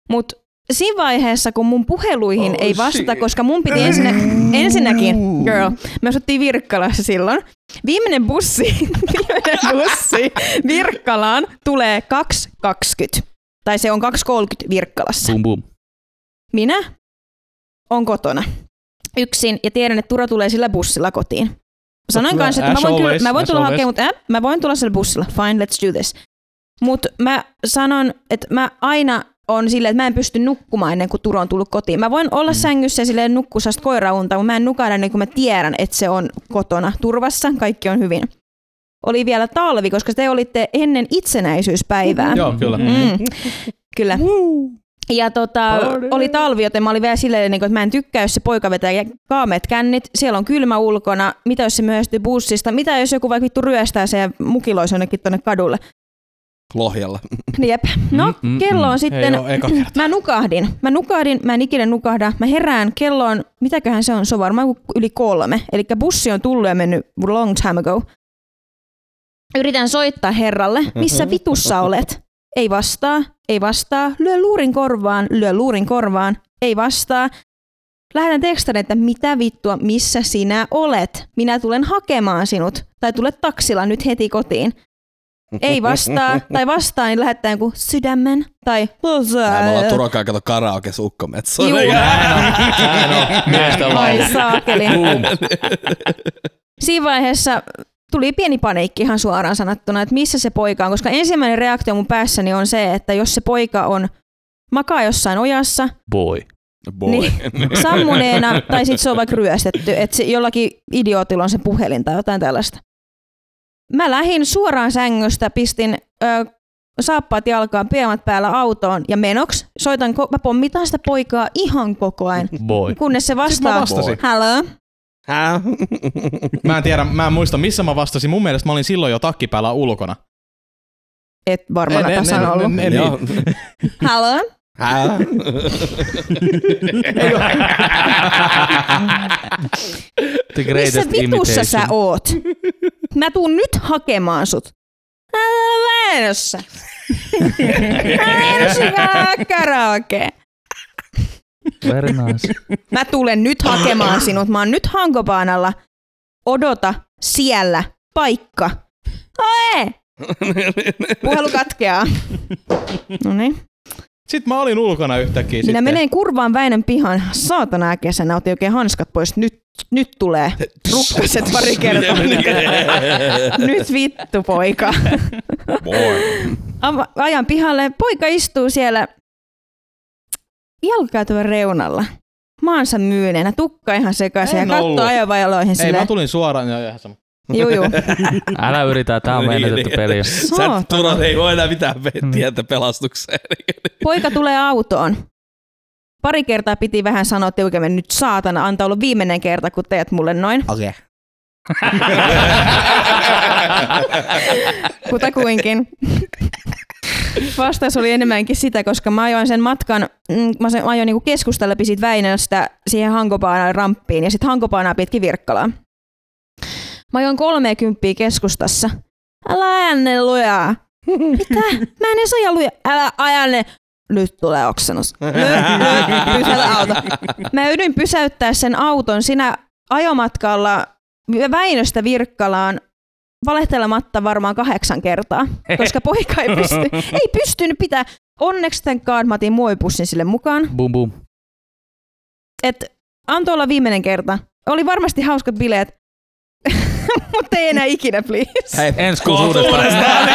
Mut siinä vaiheessa, kun mun puheluihin Oh, ei vastata, shit. koska mun piti ensinnä, ensinnäkin, girl, me asuttiin Virkkalassa silloin. Viimeinen bussi, viimeinen bussi Virkkalaan tulee 2.20. Tai se on 2.30 Virkkalassa. Boom, boom. Minä on kotona yksin ja tiedän, että Tura tulee sillä bussilla kotiin. Sanoin kanssa, että mä voin, kyllä, always, mä voin tulla hakemaan, mutta äh, mä voin tulla sillä bussilla. Fine, let's do this. Mutta mä sanon, että mä aina on silleen, että mä en pysty nukkumaan ennen kuin Turo on tullut kotiin. Mä voin olla mm. sängyssä ja silleen nukkua sellaista koiraunta, mutta mä en nukahda ennen kuin mä tiedän, että se on kotona turvassa, kaikki on hyvin. Oli vielä talvi, koska te olitte ennen itsenäisyyspäivää. Joo, kyllä. Mm. Kyllä. Ja tota, oli talvi, joten mä olin vielä silleen, niin kuin, että mä en tykkää, jos se poika vetää kaameet kännit, siellä on kylmä ulkona, mitä jos se myöhästyy bussista, mitä jos joku vaikka vittu ryöstää se ja mukiloisi jonnekin tonne kadulle. Lohjalla. Jep. No, Mm, mm, kello mm. on sitten, Ei oo eka kerta. mä nukahdin, mä nukahdin, mä en ikinä nukahda, mä herään, kello on, mitäköhän se on, se on varmaan yli kolme, eli bussi on tullut ja mennyt long time ago. Yritän soittaa herralle, missä vitussa olet? Ei vastaa, ei vastaa, lyö luurin korvaan, lyö luurin korvaan, ei vastaa. Lähetän tekstan, että mitä vittua, missä sinä olet? Minä tulen hakemaan sinut. Tai tule taksilla nyt heti kotiin. Ei vastaa, tai vastaa, niin lähettää joku sydämen, tai Tää me ollaan Turokaan kato karaoke ukkometso. Juu. Miesten Ai laulu. saakeli. Siinä vaiheessa tuli pieni paniikki ihan suoraan sanottuna, että missä se poika on, koska ensimmäinen reaktio mun päässäni on se, että jos se poika on makaa jossain ojassa, Boy. Boy. Niin. sammuneena, tai sitten se on vaikka ryöstetty, että se, jollakin idiotilla on se puhelin tai jotain tällaista. Mä lähdin suoraan sängystä, pistin ö, saappaat jalkaan, piemat päällä autoon ja menoks. Soitan, ko- mä pommitan sitä poikaa ihan koko ajan, Boy. kunnes se Siis mä vastaa. vastasin. Hello? Hä? Mä en tiedä, mä en muista missä mä vastasin. Mun mielestä mä olin silloin jo takki päällä ulkona. Et varmaan En- en- en- ollut. en- en- Joo. Hello? Hää? The Missä greatest vitussa imitation. sä oot? Mä tuun nyt hakemaan sut. Älä. Väinössä karaoke. Very nice. Mä tulen nyt hakemaan sinut. Mä oon nyt Hankopaanalla. Odota siellä. Paikka. Oe! Puhelu katkeaa. No niin. Sitten mä olin ulkona yhtäkkiä Minä sitten. menen kurvaan Väinön pihan. Saatana äkäisenä, otin oikein hanskat pois. Nyt, nyt tulee rukkaset pari kertaa. nyt vittu poika. Ajan pihalle. Poika istuu siellä jalkakäytävän reunalla. Maansa myyneenä, tukka ihan sekaisin ja katsoo ajovajaloihin Ei, silleen. mä tulin suoraan. Joo, ihan sama. Juu, juu. Älä yritä, tää on Niin, menetetty niin. peli. Sä. Turot ei voi enää mitään tietä pelastukseen. Poika tulee autoon. Pari kertaa piti vähän sanoa tiukemmin, nyt saatana, antaa olla viimeinen kerta, kun teet mulle noin. Okei. Kutakuinkin. Vastaus oli enemmänkin sitä, koska mä ajoin sen matkan, mm, mä sen- mä ajoin niinku keskustan läpi siitä Väinöstä siihen Hankopaanan ramppiin ja sitten Hankopaanaa pitkin Virkkalaan. Mä ajoin 30 keskustassa. Älä aja ne lujaa. Mitä? Mä en edes aja lujaa. Älä aja ne. Nyt tulee oksennus. Nyt, nyt, pysäytä auto. Mä joudun pysäyttää sen auton siinä ajomatkalla Väinöstä Virkkalaan valehtelematta varmaan kahdeksan kertaa, koska poika ei, pysty, ei pystynyt pitää. Onneksi tän God, mä otin muovipussin sille mukaan. Boom boom. Et antoi olla viimeinen kerta. Oli varmasti hauskat bileet, mutta ei enää ikinä, please. Hei, Ensi kuusi uudestaan.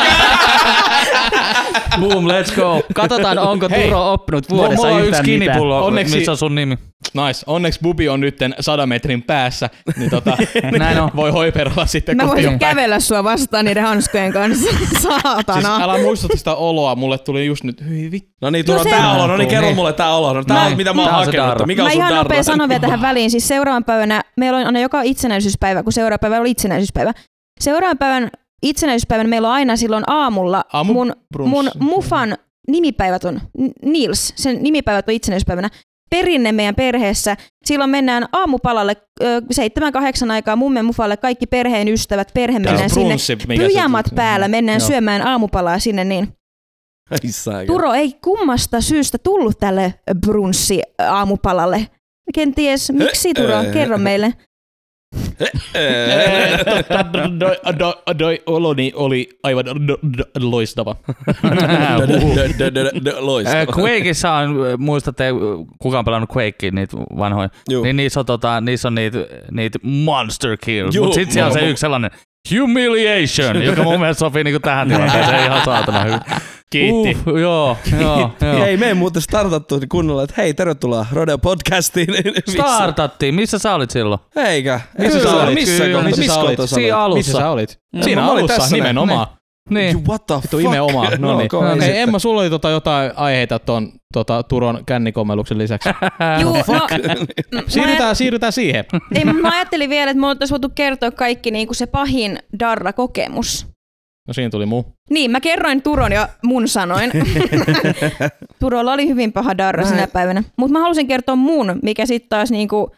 Boom, let's go. Katsotaan, onko Hei. Turo oppinut vuodessa mulla on yksi kinipullo, Onneksi- missä on sun nimi. Nice. Onneksi Bubi on nytten 100 metrin päässä, niin tota, Näin on. voi hoiperella sitten Mä voisin kotiin päin. kävellä sua vastaan niiden hanskojen kanssa. Siis Saatana. älä muistuta sitä oloa, mulle tuli just nyt, hyi vittu. No niin, No Turo, se- tää olo. No niin, kerro Niin. mulle tää olo. No, tää on mitä mä oon hakenut. darra. Mikä on Mä sun ihan darra? nopea sanon vielä tähän väliin. Siis seuraavan päivänä, meillä on aina joka itsenäisyyspäivä, kun seuraava päivä oli itsenäisyyspäivä. Seuraavan päivän itsenäisyyspäivän meillä on aina silloin aamulla Aamu mun, brunssi. mun mufan nimipäivät on, Nils, sen nimipäivät on itsenäisyyspäivänä. Perinne meidän perheessä. Silloin mennään aamupalalle seitsemän kahdeksan aikaa mummen mufalle, kaikki perheen ystävät, perhe mennään sinne. Pyjamat päällä, mennään Joo. syömään aamupalaa sinne niin. Turo ei kummasta syystä tullut tälle brunssi aamupalalle. Kenties, miksi Turo? Kerro meille. Oloni oli aivan loistava. Loistava. Quakeissa on, muistatte, kuka on pelannut Quakea, niitä vanhoja, niin niissä on, tota, niissä on niitä, niitä monster kills, mutta sitten siellä on se yksi sellainen humiliation, joka mun mielestä sopii niinku tähän tilanteeseen ihan saatana hyvin. Kiitti. Uh, joo, joo, joo. Hei, me ei muuten startattu kunnolla, että hei, tervetuloa Rodeo Podcastiin. Startattiin, missä sä olit silloin? Eikä. Missä Kyllä, sä olit? Missä, Kyllä. missä, Missä missä sä olit? Siinä olit? Missä alussa. sä olit? No, Siinä olin alussa tässä nimenomaan. Niin. You What the Vittu fuck? nimenomaan. No niin. ok, Hei, sitten. Emma, sulla oli tota jotain aiheita tuon tota, Turon kännikommelluksen lisäksi. Juu, no, mä, Siirrytään, siirrytään siihen. ei, mä ajattelin vielä, että me oltaisiin voitu kertoa kaikki niin kuin se pahin Darra-kokemus. No siinä tuli muu. Niin, mä kerroin Turon ja mun sanoin. Turolla oli hyvin paha darra sinä päivänä. Mutta mä halusin kertoa mun, mikä sitten taas niinku,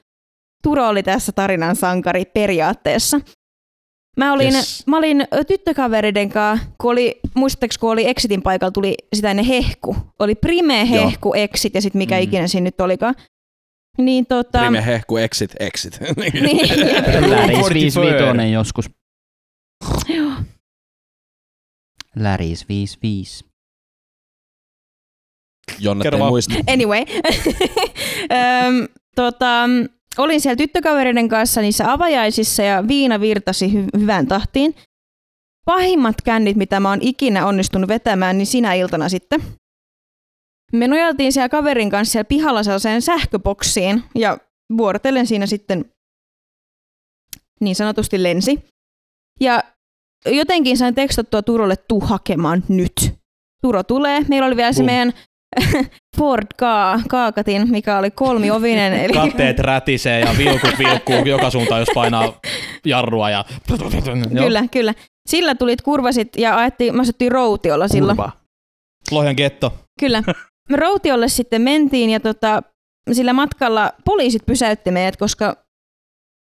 Turo oli tässä tarinan sankari periaatteessa. Mä olin, Yes. mä olin tyttökavereiden kanssa, kun oli, muistatteko, kun oli Exitin paikalla, tuli sitä ennen hehku. Oli Prime, hehku, Exit ja sitten mikä Mm. ikinä siinä nyt olikaan. Niin tota... Prime hehku, exit, exit. Niin, jep. Läris 45 55 joskus. Joo. Läris 55. Jonnet Kerro ei vaan. muista. Anyway. Öm, tota, olin siellä tyttökavereiden kanssa niissä avajaisissa ja viina virtasi hy- hyvään tahtiin. Pahimmat kännit, mitä mä oon ikinä onnistunut vetämään, niin sinä iltana sitten. Me nojaltiin siellä kaverin kanssa siellä pihalla sellaiseen sähköboksiin ja vuorotellen siinä sitten niin sanotusti lensi. Ja jotenkin sain tekstattua Turolle, tuu hakemaan nyt. Turo tulee. Meillä oli vielä se Boom. meidän Ford Ka, Kaakatin, mikä oli kolmiovinen. Eli Katteet rätisee ja vilkut vilkkuu joka suuntaan, jos painaa jarrua. Ja... Kyllä, kyllä. Sillä tulit kurvasit ja ajettiin, mä asettiin routiolla silloin. Lohjan getto. Kyllä. me Rautiolle sitten mentiin ja tota, sillä matkalla poliisit pysäytti meidät, koska,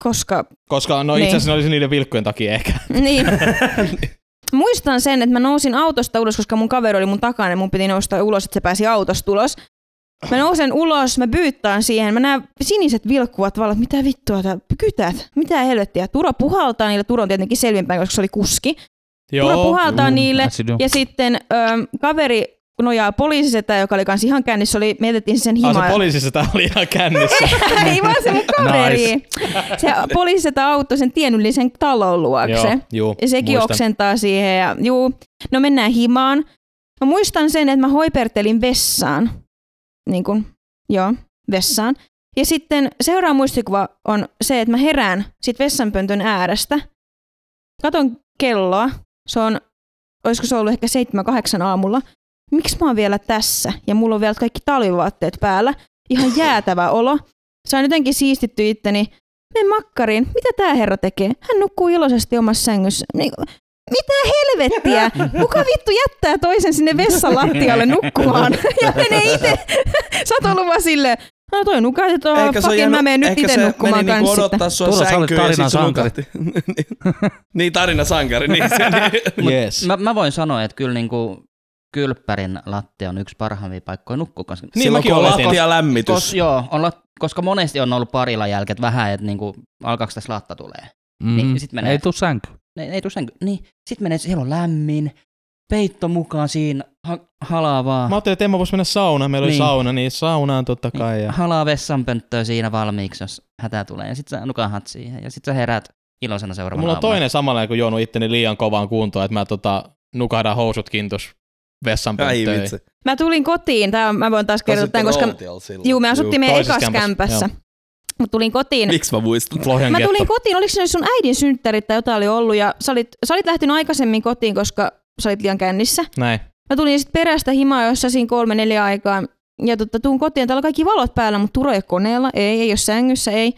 koska Koska no Niin. itse asiassa ne olisi niiden vilkkujen takia ehkä. niin. Muistan sen, että mä nousin autosta ulos, koska mun kaveri oli mun takana ja mun piti nousta ulos, että se pääsi autosta ulos. Mä nousen ulos, mä byyttaan siihen, mä näen siniset vilkkuvat valot, mitä vittua, tää, kytät, mitä helvettiä. Turo puhaltaa niille, Turo on tietenkin selvinpäin, koska se oli kuski. Turo puhaltaa Mm, niille. Ja sitten ö, kaveri nojaa poliisisetä, joka oli kans ihan kännissä, oli, me jätettiin sen Ah, himaan. se poliisissa tää oli ihan kännissä. Ei vaan se mun kaveri. Se poliisisetä auttoi sen tienyllisen talon luokse. Joo, juu, Ja sekin muistan. oksentaa siihen. Ja, juu, no mennään himaan. Mä muistan sen, että mä hoipertelin vessaan. Niin kun, joo, vessaan. Ja sitten seuraava muistikuva on se, että mä herään sit vessanpöntön äärestä. Katon kelloa. Se on, olisiko se ollut ehkä 7-8 aamulla. Miksi mä oon vielä tässä? Ja mulla on vielä kaikki talvivaatteet päällä. Ihan jäätävä olo. Sain jotenkin siistitty itteni. Mene makkariin. Mitä tää herra tekee? Hän nukkuu iloisesti omassa sängyssä. Niin, mitä helvettiä? Kuka vittu jättää toisen sinne vessan lattialle nukkumaan ja menee itse satoluva silleen, no toi nukatetaan, Ehkä se on fucking jäänyt- mä menen nyt ehkä itse se nukkumaan meni niinku kanssa. odottaa sua sä olet sänkyyn ja sit se sankari. nukahti. niin, tarina sankari. Niin, se, niin. Yes. Mä, mä voin sanoa, että kyllä niinku kylppärin lattia on yksi parhaimpia paikkoja nukkua. Koska, Niin Silloin mäkin on oletin. lattia lämmitys. kos, joo, on lat, koska monesti on ollut parilla jälkeen vähän, että niinku, alkaako tässä latta tulee. Mm. Niin, sit menee- Ei tuu sänky. Ne, ei tuu sen, niin, sit menee, siellä on lämmin, peitto mukaan siinä, ha, halaa vaan. Mä ajattelin, että Emma voisi mennä saunaan. Meillä oli Niin. sauna, niin saunaan totta kai. Niin, Ja... halaa vessanpönttöä siinä valmiiksi, jos hätä tulee. Ja sit sä nukahat siihen. Ja sit sä herät iloisena seuraavana Mulla on aamuna. toinen samanlainen, kun juonut itteni liian kovaan kuntoon, että mä tota, nukahdan housut kintus vessan. Mä tulin kotiin, tää, mä voin taas kertoa tämän, koska juu, me asuttiin meidän ekas kämpässä, kämpässä. Mutta tulin kotiin. Miksi mä muistan? Lohjan Mä tulin getto. kotiin, oliko se sun äidin synttärit tai jotain oli ollut ja sä olit, sä olit lähtenyt aikaisemmin kotiin, koska sä olit liian kännissä. Näin. Mä tulin sitten perästä himaa jossa siinä kolme neljä aikaa. Ja tota, tuun kotiin, täällä on kaikki valot päällä, mutta Turo ei ole koneella, ei, ei ole sängyssä, ei.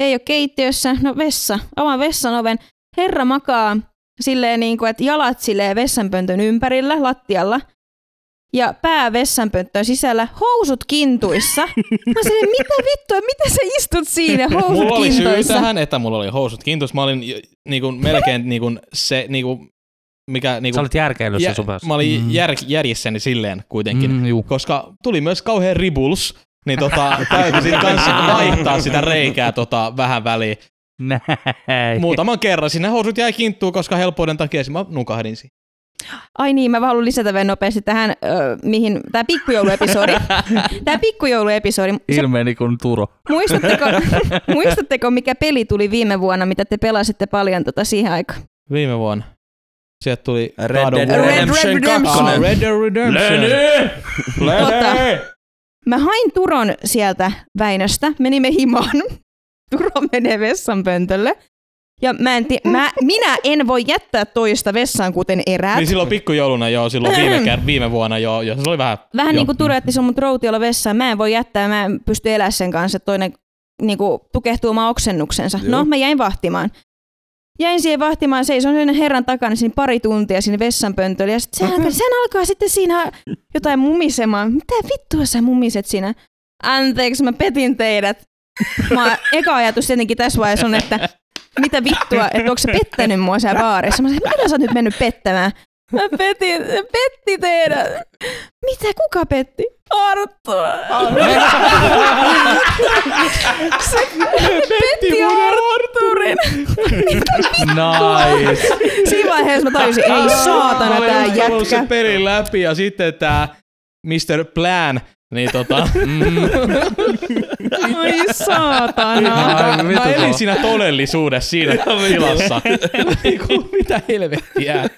Ei ole keittiössä, no vessa, avaan vessan oven. Herra makaa silleen niin kuin, että jalat silleen vessanpöntön ympärillä, lattialla. Ja pää vessanpönttöön sisällä, housut kintuissa. Mä silleen, mitä vittua, mitä sä istut siinä, housut Mulla oli syy kintuissa? tähän, että mulla oli housut kintus. Mä olin j- niinku, melkein niinku, se, niinku, mikä... Niinku, Sä olit järkeillyt jä, se supers. mä olin mm. jär, järjissäni silleen kuitenkin. Mm, juu. koska tuli myös kauhean ribuls, niin tota, täytyy sit kanssa vaihtaa sitä reikää tota, vähän väliin. Näin. Muutaman kerran sinne housut jäi kinttuun, koska helppouden takia mä nukahdin siinä. Ai niin, mä vaan haluan lisätä vielä nopeasti tähän, ö, mihin, tämä pikkujouluepisodi. tämä pikkujouluepisodi. Se, Ilmeeni kuin Turo. muistatteko, muistatteko, mikä peli tuli viime vuonna, mitä te pelasitte paljon tota siihen aikaan? Viime vuonna. Sieltä tuli Red Dead. Redemption Red 2. Ah, Red Dead Redemption. Tota, mä hain Turon sieltä Väinöstä, menimme himaan. Turo menee vessanpöntölle. Ja mä en tie, mä, minä en voi jättää toista vessaan, kuten eräät. Niin silloin pikkujouluna joo, silloin viime, ker- viime vuonna joo, joo, se oli vähän... Vähän joo. niin kuin Turo jätti sun mut routiolla vessaan. Mä en voi jättää, mä en pysty elämään sen kanssa, että toinen niin kuin, tukehtuu omaan oksennuksensa. Joo. No, mä jäin vahtimaan. Jäin siihen vahtimaan, seison sen herran takana siinä pari tuntia siinä vessanpöntöllä. Ja sit sehän, sehän alkaa sitten siinä jotain mumisemaan. Mitä vittua sä mumiset siinä? Anteeksi, mä petin teidät. Mä, eka ajatus tietenkin tässä vaiheessa on, että mitä vittua, että onko sä pettänyt mua siellä baarissa? Mä sanoin, mitä sä oot nyt mennyt pettämään? Mä petin, se petti teidät. Mitä, kuka petti? Arttu. se petti Arturin. Nice. Siinä vaiheessa mä tajusin, ei saatana tää jätkä. pelin läpi ja sitten tää Mr. Plan, niin tota... Mm. Ai saatana. Ai, mä vittu elin siinä todellisuudessa siinä tilassa. Niinku, mitä helvettiä.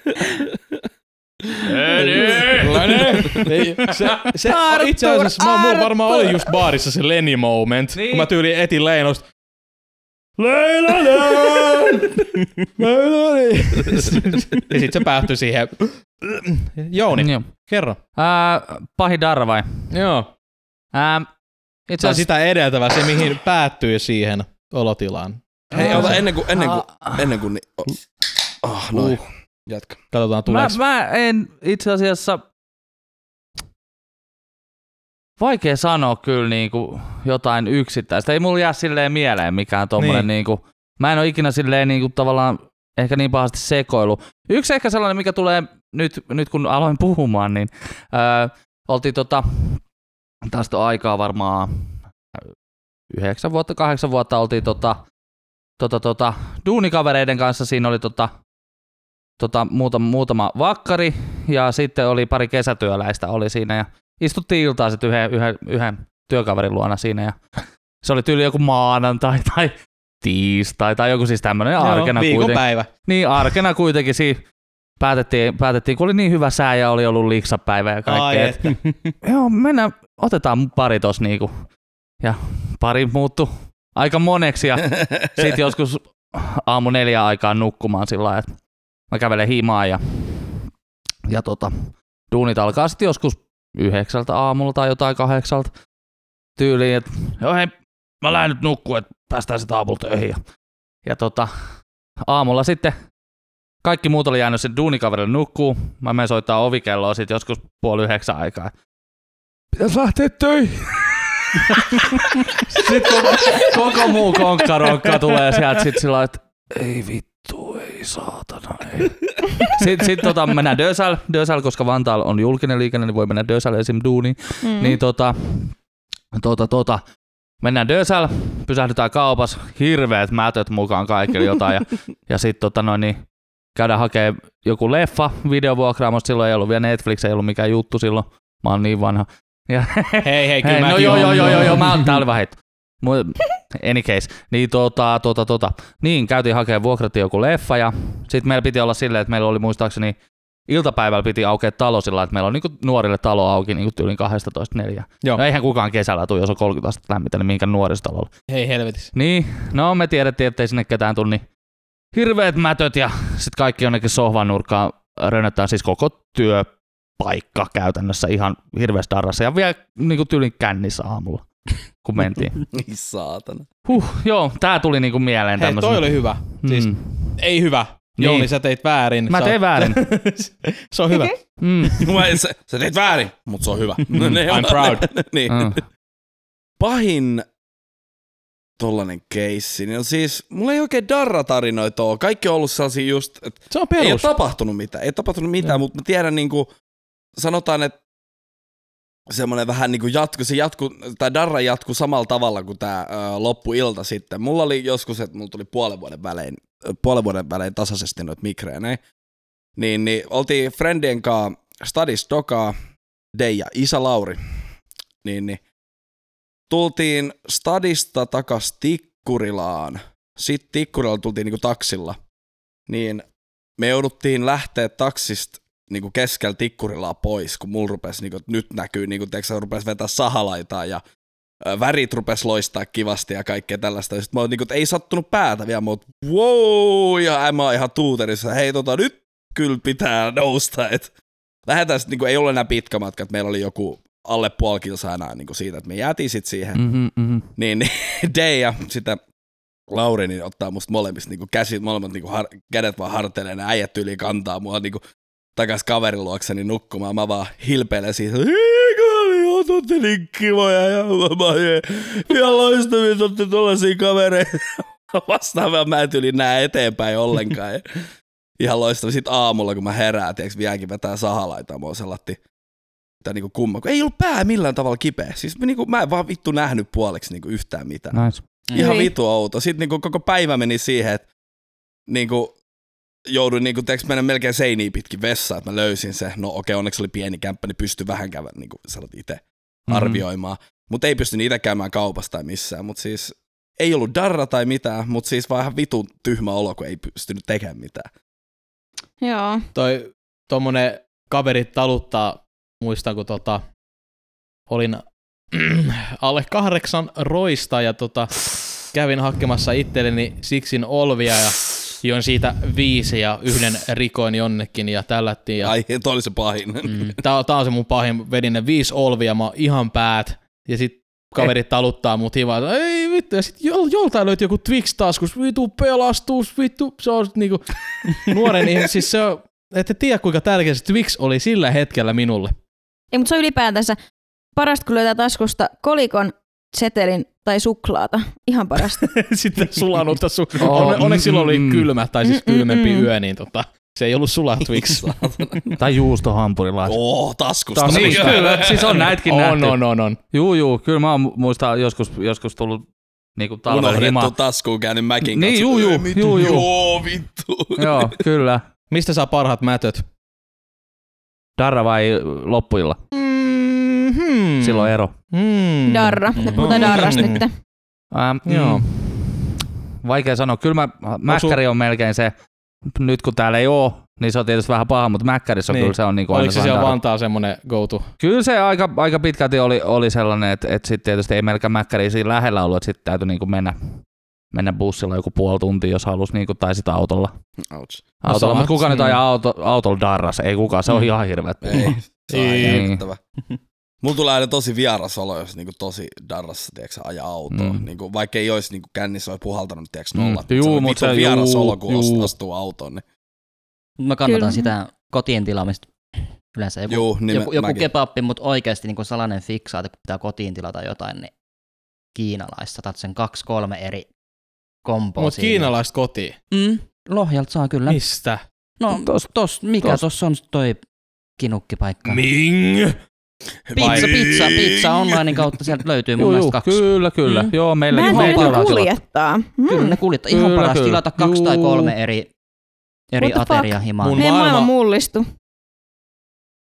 Ei, se, se, itse asiassa mä, mulla varmaan oli just baarissa se Lenny moment, Niin. kun mä tyyliin etin Leinosta. Leinonen! Leinonen! ja sit se päättyi siihen. Jouni, Joo. kerro. Ää, pahin darra vai? Joo. Ää, itse asiassa... sitä edeltävä, se mihin päättyy siihen olotilaan. Hei, ota ennen kuin, ennen kuin, Ah. ennen kuin, niin, oh, noin. Uh. Jatka. Katsotaan Mä, mä en itse asiassa... vaikea sanoa kyllä niinku jotain yksittäistä. Ei mulla jää silleen mieleen mikään tommonen Niin. niinku, mä en ole ikinä silleen niinku tavallaan ehkä niin pahasti sekoilu. Yksi ehkä sellainen, mikä tulee nyt, nyt kun aloin puhumaan, niin öö, oltiin tota, tästä on aikaa varmaan yhdeksän vuotta, kahdeksan vuotta oltiin tota, tota, tota, duunikavereiden kanssa. Siinä oli tota, tota, muutama, muutama vakkari ja sitten oli pari kesätyöläistä oli siinä ja istuttiin iltaa sitten yhden, yhden, yhden työkaverin luona siinä ja se oli tyyli joku maanantai tai tiistai tai joku siis tämmöinen arkena Joo, kuitenkin. viikonpäivä. Niin, arkena kuitenkin siinä päätettiin, päätettiin, kun oli niin hyvä sää ja oli ollut liksapäivä ja Ai kaikkea. että että. Joo, mennään, otetaan pari tos niinku. Ja pari muuttu aika moneksi ja sitten joskus aamu neljä aikaan nukkumaan sillä lailla, että mä kävelen himaan ja, ja tota, duunit alkaa sitten joskus yhdeksältä aamulla tai jotain kahdeksalta tyyliin, että joo hei, mä lähden nyt nukkua, että päästään sitten aamulla töihin. Ja, ja tota, aamulla sitten kaikki muut oli jäänyt sen duunikaverille nukkuu. Mä menen soittaa ovikelloa sitten joskus puoli yhdeksän aikaa. Pitäis lähteä töihin. sitten koko, koko muu konkkaronkka tulee sieltä sit sillä lailla, että ei vittu, ei saatana, ei. Sitten sit, tota, mennään Dösäl, Dösäl, koska Vantaalla on julkinen liikenne, niin voi mennä Dösäl esim. duuniin. Mm. Niin tota, tota, tota, mennään Dösäl, pysähdytään kaupas, hirveät mätöt mukaan kaikille jotain, ja, ja sitten tota noin, niin käydään hakemaan joku leffa videovuokraamosta, silloin ei ollut vielä Netflix, ei ollut mikään juttu silloin, mä oon niin vanha. Ja, Hei, hei, kyllä hei, no joo, joo, joo, joo, joo, mä oon, tää oli vähän Any case. Niin, tota, tota, tota. niin käytiin hakemaan, vuokrattiin joku leffa ja sitten meillä piti olla silleen, että meillä oli muistaakseni iltapäivällä piti aukea talo sillä, että meillä on niinku nuorille talo auki niinku tyylin 12.4. Joo. No eihän kukaan kesällä tule, jos on 30 astetta lämmintä, niin minkä nuorisotalolla. Hei helvetis. Niin, no me tiedettiin, ettei sinne ketään tule, niin hirveät mätöt ja sitten kaikki jonnekin sohvan nurkkaan rönöttää siis koko työpaikka käytännössä ihan hirveässä darrassa ja vielä niinku tyylin kännissä aamulla, kun mentiin. Niin saatana. Huh, joo, tää tuli niinku mieleen Hei, tämmösen. toi oli hyvä. Siis Mm. ei hyvä. Niin. Jouni, sä teit väärin. Mä tein väärin. se on hyvä. Mm. Sä, sä teit väärin, mutta se on hyvä. I'm proud. niin. Mm. Pahin tollanen keissi, niin on siis, mulla ei oikein darratarinoita ole. Kaikki on ollut sellaisia just, että Se on ei ole perus. tapahtunut mitään, ei ole tapahtunut mitään, mutta mä tiedän niinku, sanotaan, että semmoinen vähän niinku jatku, se jatku, tai darra jatku samalla tavalla kuin tämä loppuilta sitten. Mulla oli joskus, että mulla tuli puolen vuoden välein, puolen vuoden välein tasaisesti noita migreenejä. Niin, niin oltiin friendien kanssa Stadis Dokaa, Deija, isä Lauri. Niin, niin. Tultiin Stadista takas Tikkurilaan. Sitten Tikkurilalla tultiin niinku taksilla. Niin me jouduttiin lähteä taksista niinku keskellä Tikkurilaa pois, kun mulla rupesi, niinku, nyt näkyy, niinku, teeksä, rupesi vetää sahalaitaa ja värit rupesi loistaa kivasti ja kaikkea tällaista. Sitten mä oon, niinku, ei sattunut päätä vielä, mutta wow, ja mä oon ihan tuuterissa. Hei, tota, nyt kyllä pitää nousta, että lähdetään sitten, niinku, ei ole enää pitkä matka, että meillä oli joku alle puoli kilsaa enää niinku siitä, että me jäätiin sitten siihen. Mm-hmm, mm-hmm. Niin, niin Day ja sitä Lauri niin ottaa musta molemmista niinku käsit, molemmat niinku har, kädet vaan harteilee, ne äijät yli kantaa mua niinku takas kaverin luokseni nukkumaan. Mä vaan hilpeilen siitä, eikö joo, te ootte niin kivoja ja mä ihan loistavia, te ootte tollasia kavereita. Vastaavaa mä en tyyli näe eteenpäin ollenkaan. Ja ihan loistava. Sitten aamulla, kun mä herään, tiiäks, vieläkin vetää sahalaitaa, mä oon sellatti tai niinku kumma, kun ei ollut pää millään tavalla kipeä. Siis mä, niinku, mä en vaan vittu nähnyt puoleksi niinku yhtään mitään. Nice. Ihan Hyi. vitu outo. Sitten niinku koko päivä meni siihen, että niinku, jouduin niinku, teeks mennä melkein seiniä pitkin vessaan, että mä löysin se. No okei, onneksi oli pieni kämppä, niin pystyi vähän käymään niinku, itse Mhm. arvioimaan. Mutta ei pystynyt itse käymään kaupassa tai missään. Mutta siis ei ollut darra tai mitään, mutta siis vaan ihan vitun tyhmä olo, kun ei pystynyt tekemään mitään. Joo. Toi tommonen kaveri taluttaa, muistan kun tota, olin alle kahdeksan roista ja tota, kävin hakemassa itselleni Sixin olvia ja join siitä viisi ja yhden rikoin jonnekin ja tällättiin. Ja, Ai, toi oli se pahin. mm, tää, tää on se mun pahin, vedin ne viisi olvia, mä oon ihan päät ja sit kaverit taluttaa mut hivaa, että ei vittu, ja sit jol, joltain löytyi joku Twix taskus, vittu pelastus, vittu, se on niinku nuoren ihminen, siis se on, ette tiedä kuinka tärkeä se Twix oli sillä hetkellä minulle. Ei, mutta se on ylipäätänsä, parasta, kun löytää taskusta kolikon, setelin tai suklaata. Ihan parasta. Sitten sulanutta su- Oh, on, onneksi silloin oli mm, mm. kylmä, tai siis Mm, mm, kylmempi mm. yö, niin tota, se ei ollut sulat Twix. Tai juustohampurilaisia. Oo, taskusta. Taskusta. Niin, kyllä, siis on näitäkin on, nähty. on, on, on. Juu, juu, kyllä mä oon muista joskus, joskus tullut niinku talvella Unohdettu himaa. taskuun käynyt mäkin Niin, kanssa. juu, juu, vittu, juu, juu. Joo, vittu. Joo, kyllä. Mistä saa parhaat mätöt? Darra vai loppuilla? Mm-hmm. Silloin ero. Mm. Darra. Me puhutaan Darrasta Mm. nyt. Ähm, Joo. mm, Vaikea sanoa. Kyllä mä, mäkkäri on melkein se, nyt kun täällä ei oo, niin se on tietysti vähän paha, mutta mäkkärissä on Niin. kyllä se on niinku aina Oliko se siellä. Vantaa semmonen go-to? Kyllä se aika, aika pitkälti oli, oli sellainen, että, että sitten tietysti ei melkein mäkkäri siinä lähellä ollut, että sitten täytyy niinku mennä, mennä bussilla joku puoli tuntia, jos halusi, niinku, tai sitten autolla. Ouch. autolla. sama- mutta kuka nyt mm. ajaa auto, autolla darras? Ei kukaan, se on Mm. ihan hirveet. Ei, se on Ei. Mulla tulee aina tosi vieras olo, jos niinku tosi darrassa tiedätkö, ajaa autoa. Mm. Niinku, vaikka ei olisi niinku kännissä olisi puhaltanut tiedätkö, Mm. nollat. Juu, se on mut vitun se- vieras juu, olo, kun juu. astuu autoon. Niin. Mä kannatan Kyllä. sitä kotien tilaamista yleensä. Joku, Juu, niin joku, joku kebappi, mutta oikeasti niin salainen fiksaati, kun pitää kotiin tilata jotain, niin kiinalaista. Otat sen kaksi, kolme eri komboa Mut siinä. kiinalaista kotiin. Mm, Lohjalta saa kyllä. Mistä? No, Tos- tos, mikä tos- on toi kinukkipaikka? Ming! Pizza, pizza, pizza onlinein kautta sieltä löytyy mun Juu, mielestä kaksi. kyllä, kyllä. Mm. Joo, meillä Mä ne silloin. kuljettaa. Mm. Kyllä ne kuljettaa. Ihan Kyllä, paras kyllä. tilata kaksi tai Juu. kolme eri, eri ateriahimaa. Mun Meidän maailma maailma- mullistu.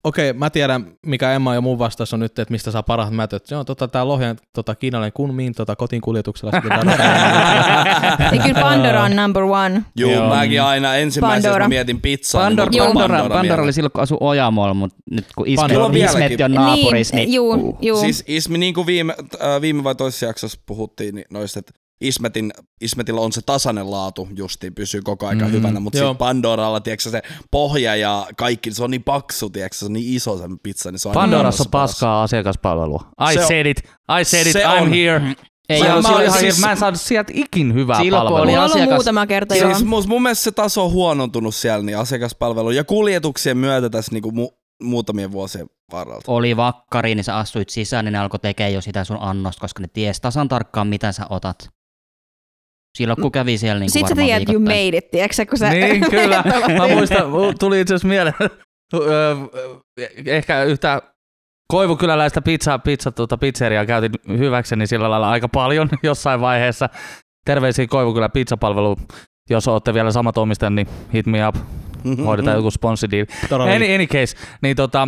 Okei, mä tiedän, mikä Emma ja mun vastaus on nyt, että mistä saa parhaat mätöt. Se on tota, tää Lohjan tota, kiinalainen kunmiin tota, kotiin kuljetuksella. Sitten Ei kyllä Pandora on number one. Juu, Joo. mäkin aina ensimmäisenä Pandora. mietin pizzaa. Pandora, niin tulee Pandora, Pandora, mieleen. oli silloin, kun asui Ojamolla, mutta nyt kun Pandora Ismet, on naapurissa, niin, juu, juu. Siis Ismi, niin kuin viime, äh, viime vai toisessa jaksossa puhuttiin niin noista, että Ismetin, Ismetillä on se tasainen laatu justiin, pysyy koko aika Mhm, hyvänä, mutta joo. sitten Pandoralla, tiedätkö, se pohja ja kaikki, se on niin paksu, tiedätkö, se on niin iso se pizza, niin se on Pandorassa on paskaa asiakaspalvelua. I Se on- said it, I said it, Se I'm on. here. ei Se Mä- on, ole mä ihan siis- siis, mä en saanut sieltä ikin hyvää Silloin, palvelua. oli Mulla on ollut asiakas- muutama kerta joo. Siis mun, mun mielestä se taso on huonontunut siellä, niin asiakaspalvelu ja kuljetuksien myötä tässä niin kuin mu, muutamien vuosien varrella. oli vakkari, niin sä astuit sisään, niin ne alkoi tekemään jo sitä sun annosta, koska ne ties tasan tarkkaan, mitä sä otat. Silloin kun kävi siellä niin Sitten sä tiedät, you made it, tiedätkö sä, kun sä... Niin, kyllä. Mä muistan, tuli itse asiassa mieleen, ehkä yhtä koivukyläläistä pizza, pizza tuota, pizzeriaa käytin hyväkseni sillä lailla aika paljon jossain vaiheessa. Terveisiä Koivukylä pizzapalvelu. Jos olette vielä samat omistajat, niin hit me up. Hoidetaan joku sponssideal. Any, any case, niin tota,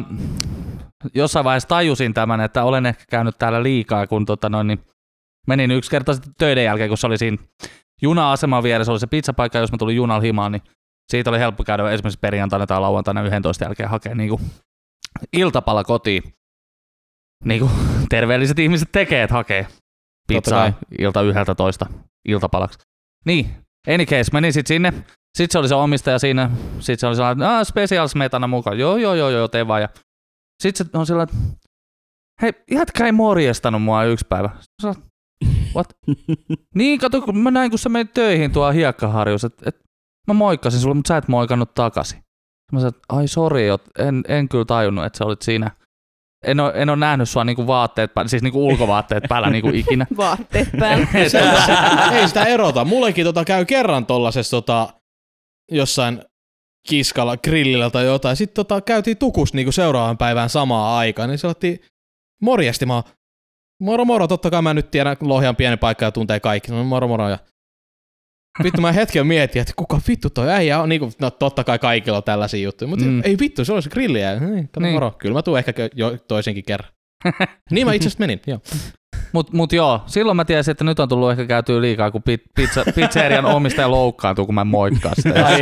jossain vaiheessa tajusin tämän, että olen ehkä käynyt täällä liikaa, kun tota noin, niin menin yksi kerta sitten töiden jälkeen, kun se oli siinä juna-aseman vieressä, oli se pizzapaikka, jos mä tulin junalla himaan, niin siitä oli helppo käydä esimerkiksi perjantaina tai lauantaina 11 jälkeen hakea niin iltapala kotiin. Niin kuin terveelliset ihmiset tekee, että hakee pizzaa ilta 11 iltapalaksi. Niin, any case, menin sitten sinne. Sitten se oli se omistaja siinä. Sitten se oli sellainen, että special smetana mukaan. Joo, joo, joo, joo, tee vaan. Ja sitten se on sillä että hei, jätkä ei morjestanut mua yksi päivä. Oot, what? niin, kato, kun mä näin, kun sä menit töihin tuolla hiekkaharjussa, että et, mä moikkasin sulle, mutta sä et moikannut takaisin. Mä sanoin, että ai sori, en, en kyllä tajunnut, että sä olit siinä. En ole, en ole nähnyt sua niinku vaatteet päällä, siis niinku ulkovaatteet päällä niinku ikinä. Vaatteet päällä. ei sitä erota. Mullekin tota käy kerran tollasessa tota, jossain kiskalla, grillillä tai jotain. Sitten tota, käytiin tukus niinku seuraavan päivän samaan aikaan, niin se otti morjesti. Mä oon, moro moro, totta kai mä nyt tiedän Lohjan pieni paikka ja tuntee kaikki. No moro moro. Ja vittu mä hetken mietin, että kuka vittu toi äijä on. Niinku, no totta kai kaikilla on tällaisia juttuja, mutta Mm. ei vittu, se se grilliä. Niin, kato Niin. moro. Kyllä mä tuun ehkä jo toisenkin kerran. niin mä itse asiassa menin, joo. Mut, mut joo, silloin mä tiesin, että nyt on tullut ehkä käytyä liikaa, kun pi- pizza, pizzerian omistaja loukkaantuu, kun mä moikkaan sitä. Ai.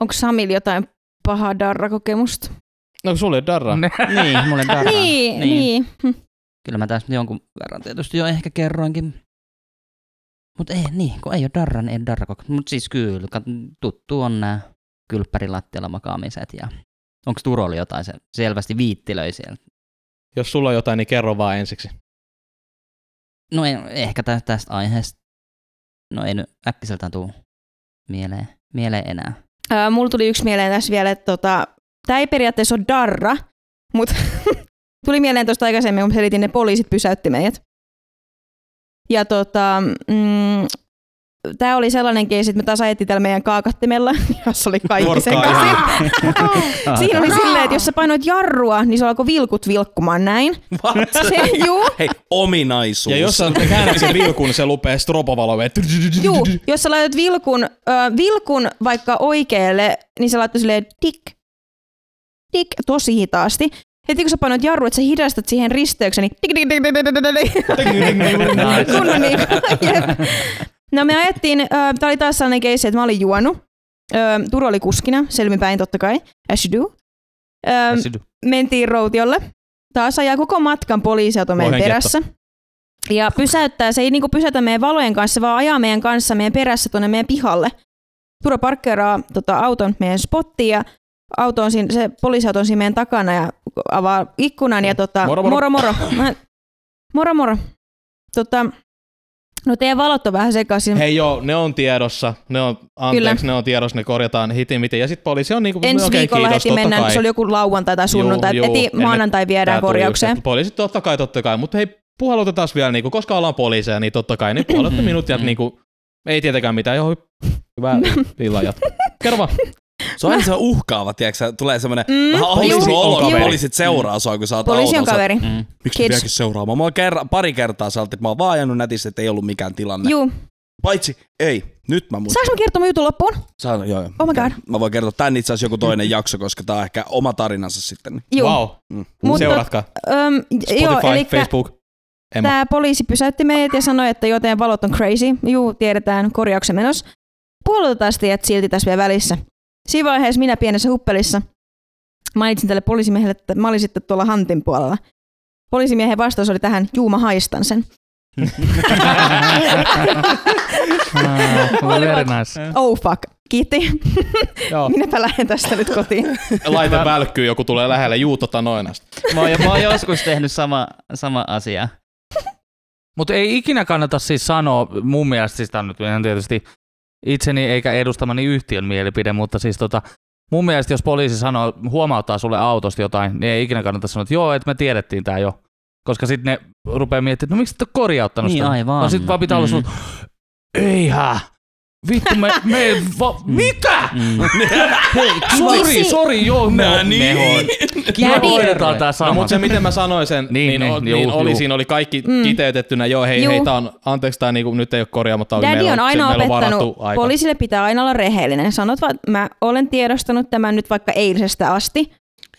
Onko Samil jotain pahaa darra-kokemusta? No kun sulla darraa. Ne- niin, mulle darraa. Niin, niin. Hm. Kyllä mä tässä jonkun verran tietysti jo ehkä kerroinkin. Mutta ei, niin, kun ei ole darra, niin ei ole darra Mutta siis kyllä, tuttu on nämä kylppärilattialla makaamiset ja onko Turoli jotain, se selvästi viittilöi siellä. Jos sulla on jotain, niin kerro vaan ensiksi. No ei, ehkä tä, tästä aiheesta, no ei nyt äkkiseltään tuu mieleen, mieleen enää. Ää, mulla tuli yksi mieleen tässä vielä, että tota, tämä ei periaatteessa ole darra, mutta tuli mieleen tuosta aikaisemmin, kun selitin, ne poliisit pysäytti meidät. Ja tota, mm, tämä oli sellainen keisi, että me taas ajettiin tällä meidän kaakattimella, jossa oli kaikki Porkkaa sekaisin. Siinä oli silleen, että jos sä painoit jarrua, niin se alkoi vilkut vilkkumaan näin. What? Se, juu, Hei, ominaisuus. Ja jos sä käännät sen vilkun, niin se lupee stropovaloja. juu, jos sä laitat vilkun, ö, vilkun vaikka oikealle, niin se laittoi silleen tik, tik, tosi hitaasti. Heti kun sä painoit jarru, että sä hidastat siihen risteyksen, niin tik, niin. No me ajettiin, äh, tää oli taas sellainen keissi, että mä olin juonut. Äh, Turu oli kuskina, selvinpäin totta kai, as you do. Äh, mentiin routiolle. Taas ajaa koko matkan poliisiauto meidän perässä. Ja pysäyttää, se ei niinku pysäytä meidän valojen kanssa, vaan ajaa meidän kanssa meidän perässä tuonne meidän pihalle. Turo parkkeeraa tota, auton meidän spottiin ja auto on siinä, se poliisiauto on siinä meidän takana ja avaa ikkunan ja tota, Moro, moro. moro. Moro, moro, moro. Tota, no teidän valot on vähän sekaisin. Hei joo, ne on tiedossa. Ne on, anteeksi, Kyllä. ne on tiedossa, ne korjataan hitin miten. Ja sitten poliisi on niinku, Ensi okei, viikolla kiitos, heti mennään, kai. se oli joku lauantai tai sunnuntai, Juu, juu, heti maanantai viedään korjaukseen. Just, että poliisit totta kai, totta kai. Mutta hei, puhalutetaan vielä, niinku, koska ollaan poliiseja, niin totta kai, niin puhalutte minut ja niinku, ei tietenkään mitään. Joo, hyvää illan jatkoa. Kerro vaan. Se on aina se uhkaava, tiedätkö? Tulee semmoinen Mm, vähän ahdistunut olo, kun poliisit seuraa sua, kun sä oot Poliisi on kaveri. Mm. Miksi vieläkin seuraamaan? Mä oon kerran, pari kertaa että mä oon vaan ajanut netissä, että ei ollut mikään tilanne. Juu. Paitsi, ei, nyt mä muistan. Saanko mä kertoa mun jutun loppuun? Saan, joo, joo. Oh my god. Mä voin kertoa tän itse asiassa joku toinen jakso, koska tää on ehkä oma tarinansa sitten. Juu. Wow. Mm. Mutta- Seuratkaa. Öm, Spotify, joo, eli Facebook. Emma. tämä poliisi pysäytti meidät ja sanoi, että joten valot on crazy. Juu, tiedetään, korjauksen menossa. Puolutetaan teidät silti tässä vielä välissä. Siinä vaiheessa minä pienessä huppelissa mainitsin tälle poliisimiehelle, että mä olin sitten tuolla Hantin puolella. Poliisimiehen vastaus oli tähän, juu mä haistan sen. Very nice. Oh fuck, kiitti. Joo. Minäpä lähden tästä nyt kotiin. Laite välkkyy, joku tulee lähelle. Juu, tota noin asti. Mä, oon, mä oon joskus tehnyt sama, sama asia. Mutta ei ikinä kannata siis sanoa, mun mielestä siis tää on nyt ihan tietysti itseni eikä edustamani yhtiön mielipide, mutta siis tota, mun mielestä jos poliisi sanoo, huomauttaa sulle autosta jotain, niin ei ikinä kannata sanoa, että joo, että me tiedettiin tää jo. Koska sitten ne rupeaa miettimään, että no miksi et ole korjauttanut Niin sitä? aivan. No sit vaan pitää olla Mm. sun, eihä, vittu me, me va, mitä? Mm. Hei, sori, sori, joo, me, me, niin. me Daddy- hoidetaan tää No, sama. mutta se miten mä sanoin sen, Niin, niin, niin, niin, juu, niin oli, juu. siinä oli kaikki Mm. mm. kiteytettynä, joo hei, Juu. hei tää on, anteeksi tää niinku, nyt ei ole korjaamatta, Daddy meillä on on, aina meillä on varattu opettanut, aika. poliisille pitää aina olla rehellinen. Sanot vaan, mä olen tiedostanut tämän nyt vaikka eilisestä asti.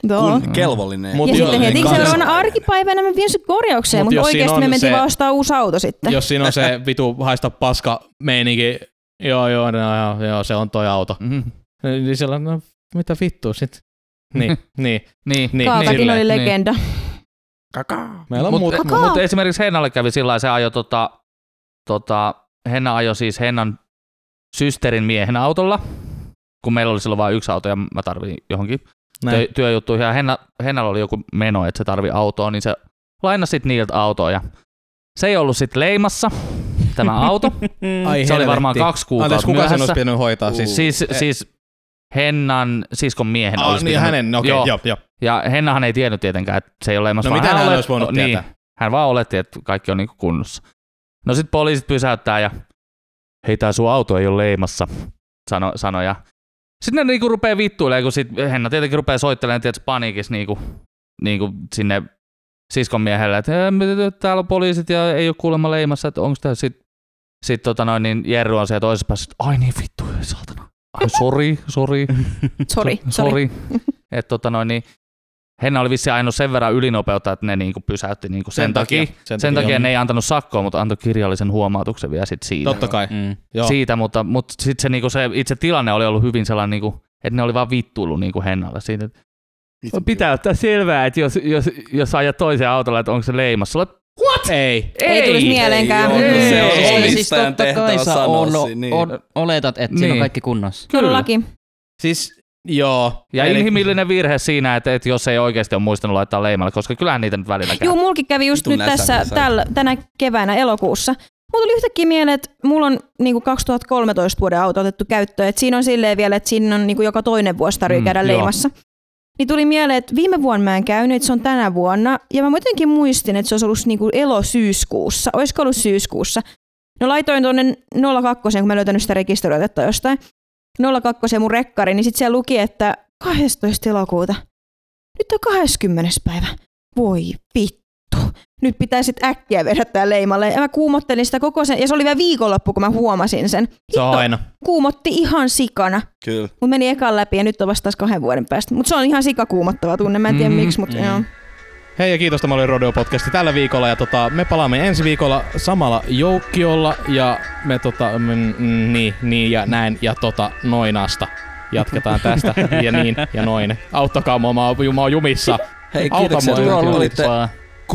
Joo. Kun kelvollinen. Mut ja sitten niin heti seuraavana arkipäivänä mä vien sut korjaukseen, Mut mutta jos siinä oikeasti me on mentiin se- vaan ostaa uusi auto sitten. Jos siinä on se vitu haista paska meininki, joo joo, no, joo, joo, se on toi auto. Mhm. Niin siellä no mitä vittua sit. Niin, niin, Niin, niin. Kaakatin silleen. oli legenda. Kakaa. Meillä on Mutta muuta. mut esimerkiksi Hennalle kävi sillä lailla, se ajoi tota, tota, Henna ajoi siis Hennan systerin miehen autolla, kun meillä oli silloin vain yksi auto ja mä tarvin johonkin Näin. työ, työjuttuihin. Ja Henna, Hennalla oli joku meno, että se tarvii autoa, niin se lainasi sit niiltä autoa. Ja se ei ollut sitten leimassa, tämä auto. Ai se oli varmaan kaksi kuukautta Anteeksi, kuka sen olisi pitänyt hoitaa? Siis, Siis, Eh. siis Hennan siskon miehen ah, olisi niin pitänyt- hänen, no okei, Joo. joo, joo. Ja Hennahan ei tiennyt tietenkään, että se ei ole leimassa. No mitä hän olet- olisi voinut niin, tietää? hän vaan oletti, että kaikki on niinku kunnossa. No sitten poliisit pysäyttää ja hei tää sun auto ei ole leimassa, sano, sano ja sitten ne niinku rupeaa vittuilemaan, kun sit Henna tietenkin rupeaa soittelemaan tietysti paniikissa niinku, niinku sinne siskon miehelle, että "Ee, mitä- täällä on poliisit ja ei ole kuulemma leimassa, että onko tää sit, sit tota noin, niin Jerry on siellä toisessa päässä, että ai niin vittu, saatana. Ai sori, sori. Sori, sori. Että tota noin, niin Henna oli vissi ainoa sen verran ylinopeutta, että ne niinku pysäytti niinku sen, sen takia. Sen, sen takia joo. ne ei antanut sakkoa, mutta antoi kirjallisen huomautuksen vielä sit siitä. Totta kai. Mm. Joo. Siitä, mutta, mutta sitten se, niinku se itse tilanne oli ollut hyvin sellainen, niinku, että ne oli vaan vittuillut niinku Hennalle siitä. että Pitää ottaa selvää, että jos, jos, jos ajat toiseen autolla, että onko se leimassa. Sulla, what? Ei. Ei tulisi mieleenkään. Ei, Ei, se on ei, Ei, siis totta kai sä si- niin. on, oletat, että siinä on Niin. kaikki kunnossa. Todellakin. Siis, joo. Ja Eli- inhimillinen virhe siinä, että, että jos ei oikeasti ole muistanut laittaa leimalle, koska kyllähän niitä nyt välillä käy. Joo, mulki kävi just nyt tässä tällä, tänä keväänä elokuussa. Mulla tuli yhtäkkiä mieleen, että mulla on niinku 2013 vuoden auto otettu käyttöön. Et siinä on silleen vielä, että siinä on niinku joka toinen vuosi tarvii Mm, käydä joo. leimassa. Niin tuli mieleen, että viime vuonna mä en käynyt, että se on tänä vuonna. Ja mä jotenkin muistin, että se olisi ollut niinku elo-syyskuussa. Olisiko ollut syyskuussa? No laitoin tuonne 02, kun mä löytänyt sitä rekisteröitettä jostain. 02 mun rekkari, niin sitten siellä luki, että 12. elokuuta. Nyt on 20. päivä. Voi vittu. Nyt pitää sitten äkkiä vedättää leimalle. Ja mä kuumottelin sitä koko sen, ja se oli vielä viikonloppu, kun mä huomasin sen. Se on Hitto, aina. Kuumotti ihan sikana. Kyllä. Mut meni ekan läpi ja nyt on vasta taas kahden vuoden päästä. Mutta se on ihan sikakuumottava tunne, mä en tiedä Mm, miksi, mutta mm. joo. Hei ja kiitos, tämä oli Rodeo Podcasti tällä viikolla ja tota, me palaamme ensi viikolla samalla joukkiolla ja me tota, mm, mm, niin, niin ja näin ja tota noinasta. Jatketaan tästä ja niin ja noin. Auttakaa mua, mä oon, mä oon jumissa. Hei, Auta kiitoksia, mua, olitte.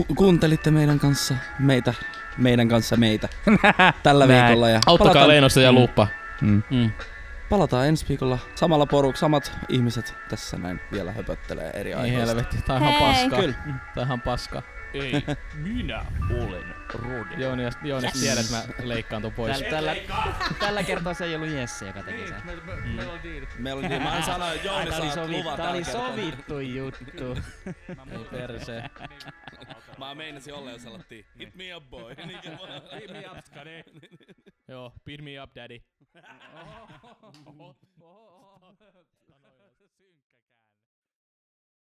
Ku, kuuntelitte meidän kanssa meitä, meidän kanssa meitä tällä Näin. viikolla. Ja Auttakaa palataan, Leinosta ja Mm. Luuppa. Mm. Mm. palataan ensi viikolla samalla poruk, samat ihmiset tässä näin vielä höpöttelee eri Ei aiheista. helvetti, tää on ihan Hei. paskaa. Kyllä. Tää on ihan paskaa. Ei, minä olen Rode. Joonas, Joonas Yes. tiedät, että mä leikkaan ton pois. Tällä, tällä, tällä kertaa se ei ollut Jesse, joka teki sen. Meillä on diili. Meillä oli niin, mä sanoin, että Jouni Tää oli, saa sovi, luvan tää oli tällä kertaa. sovittu juttu. Ei persee. Mä meinasin olla jo sellainen, hit me up boy. Hit me up, skade. Joo, beat me up daddy.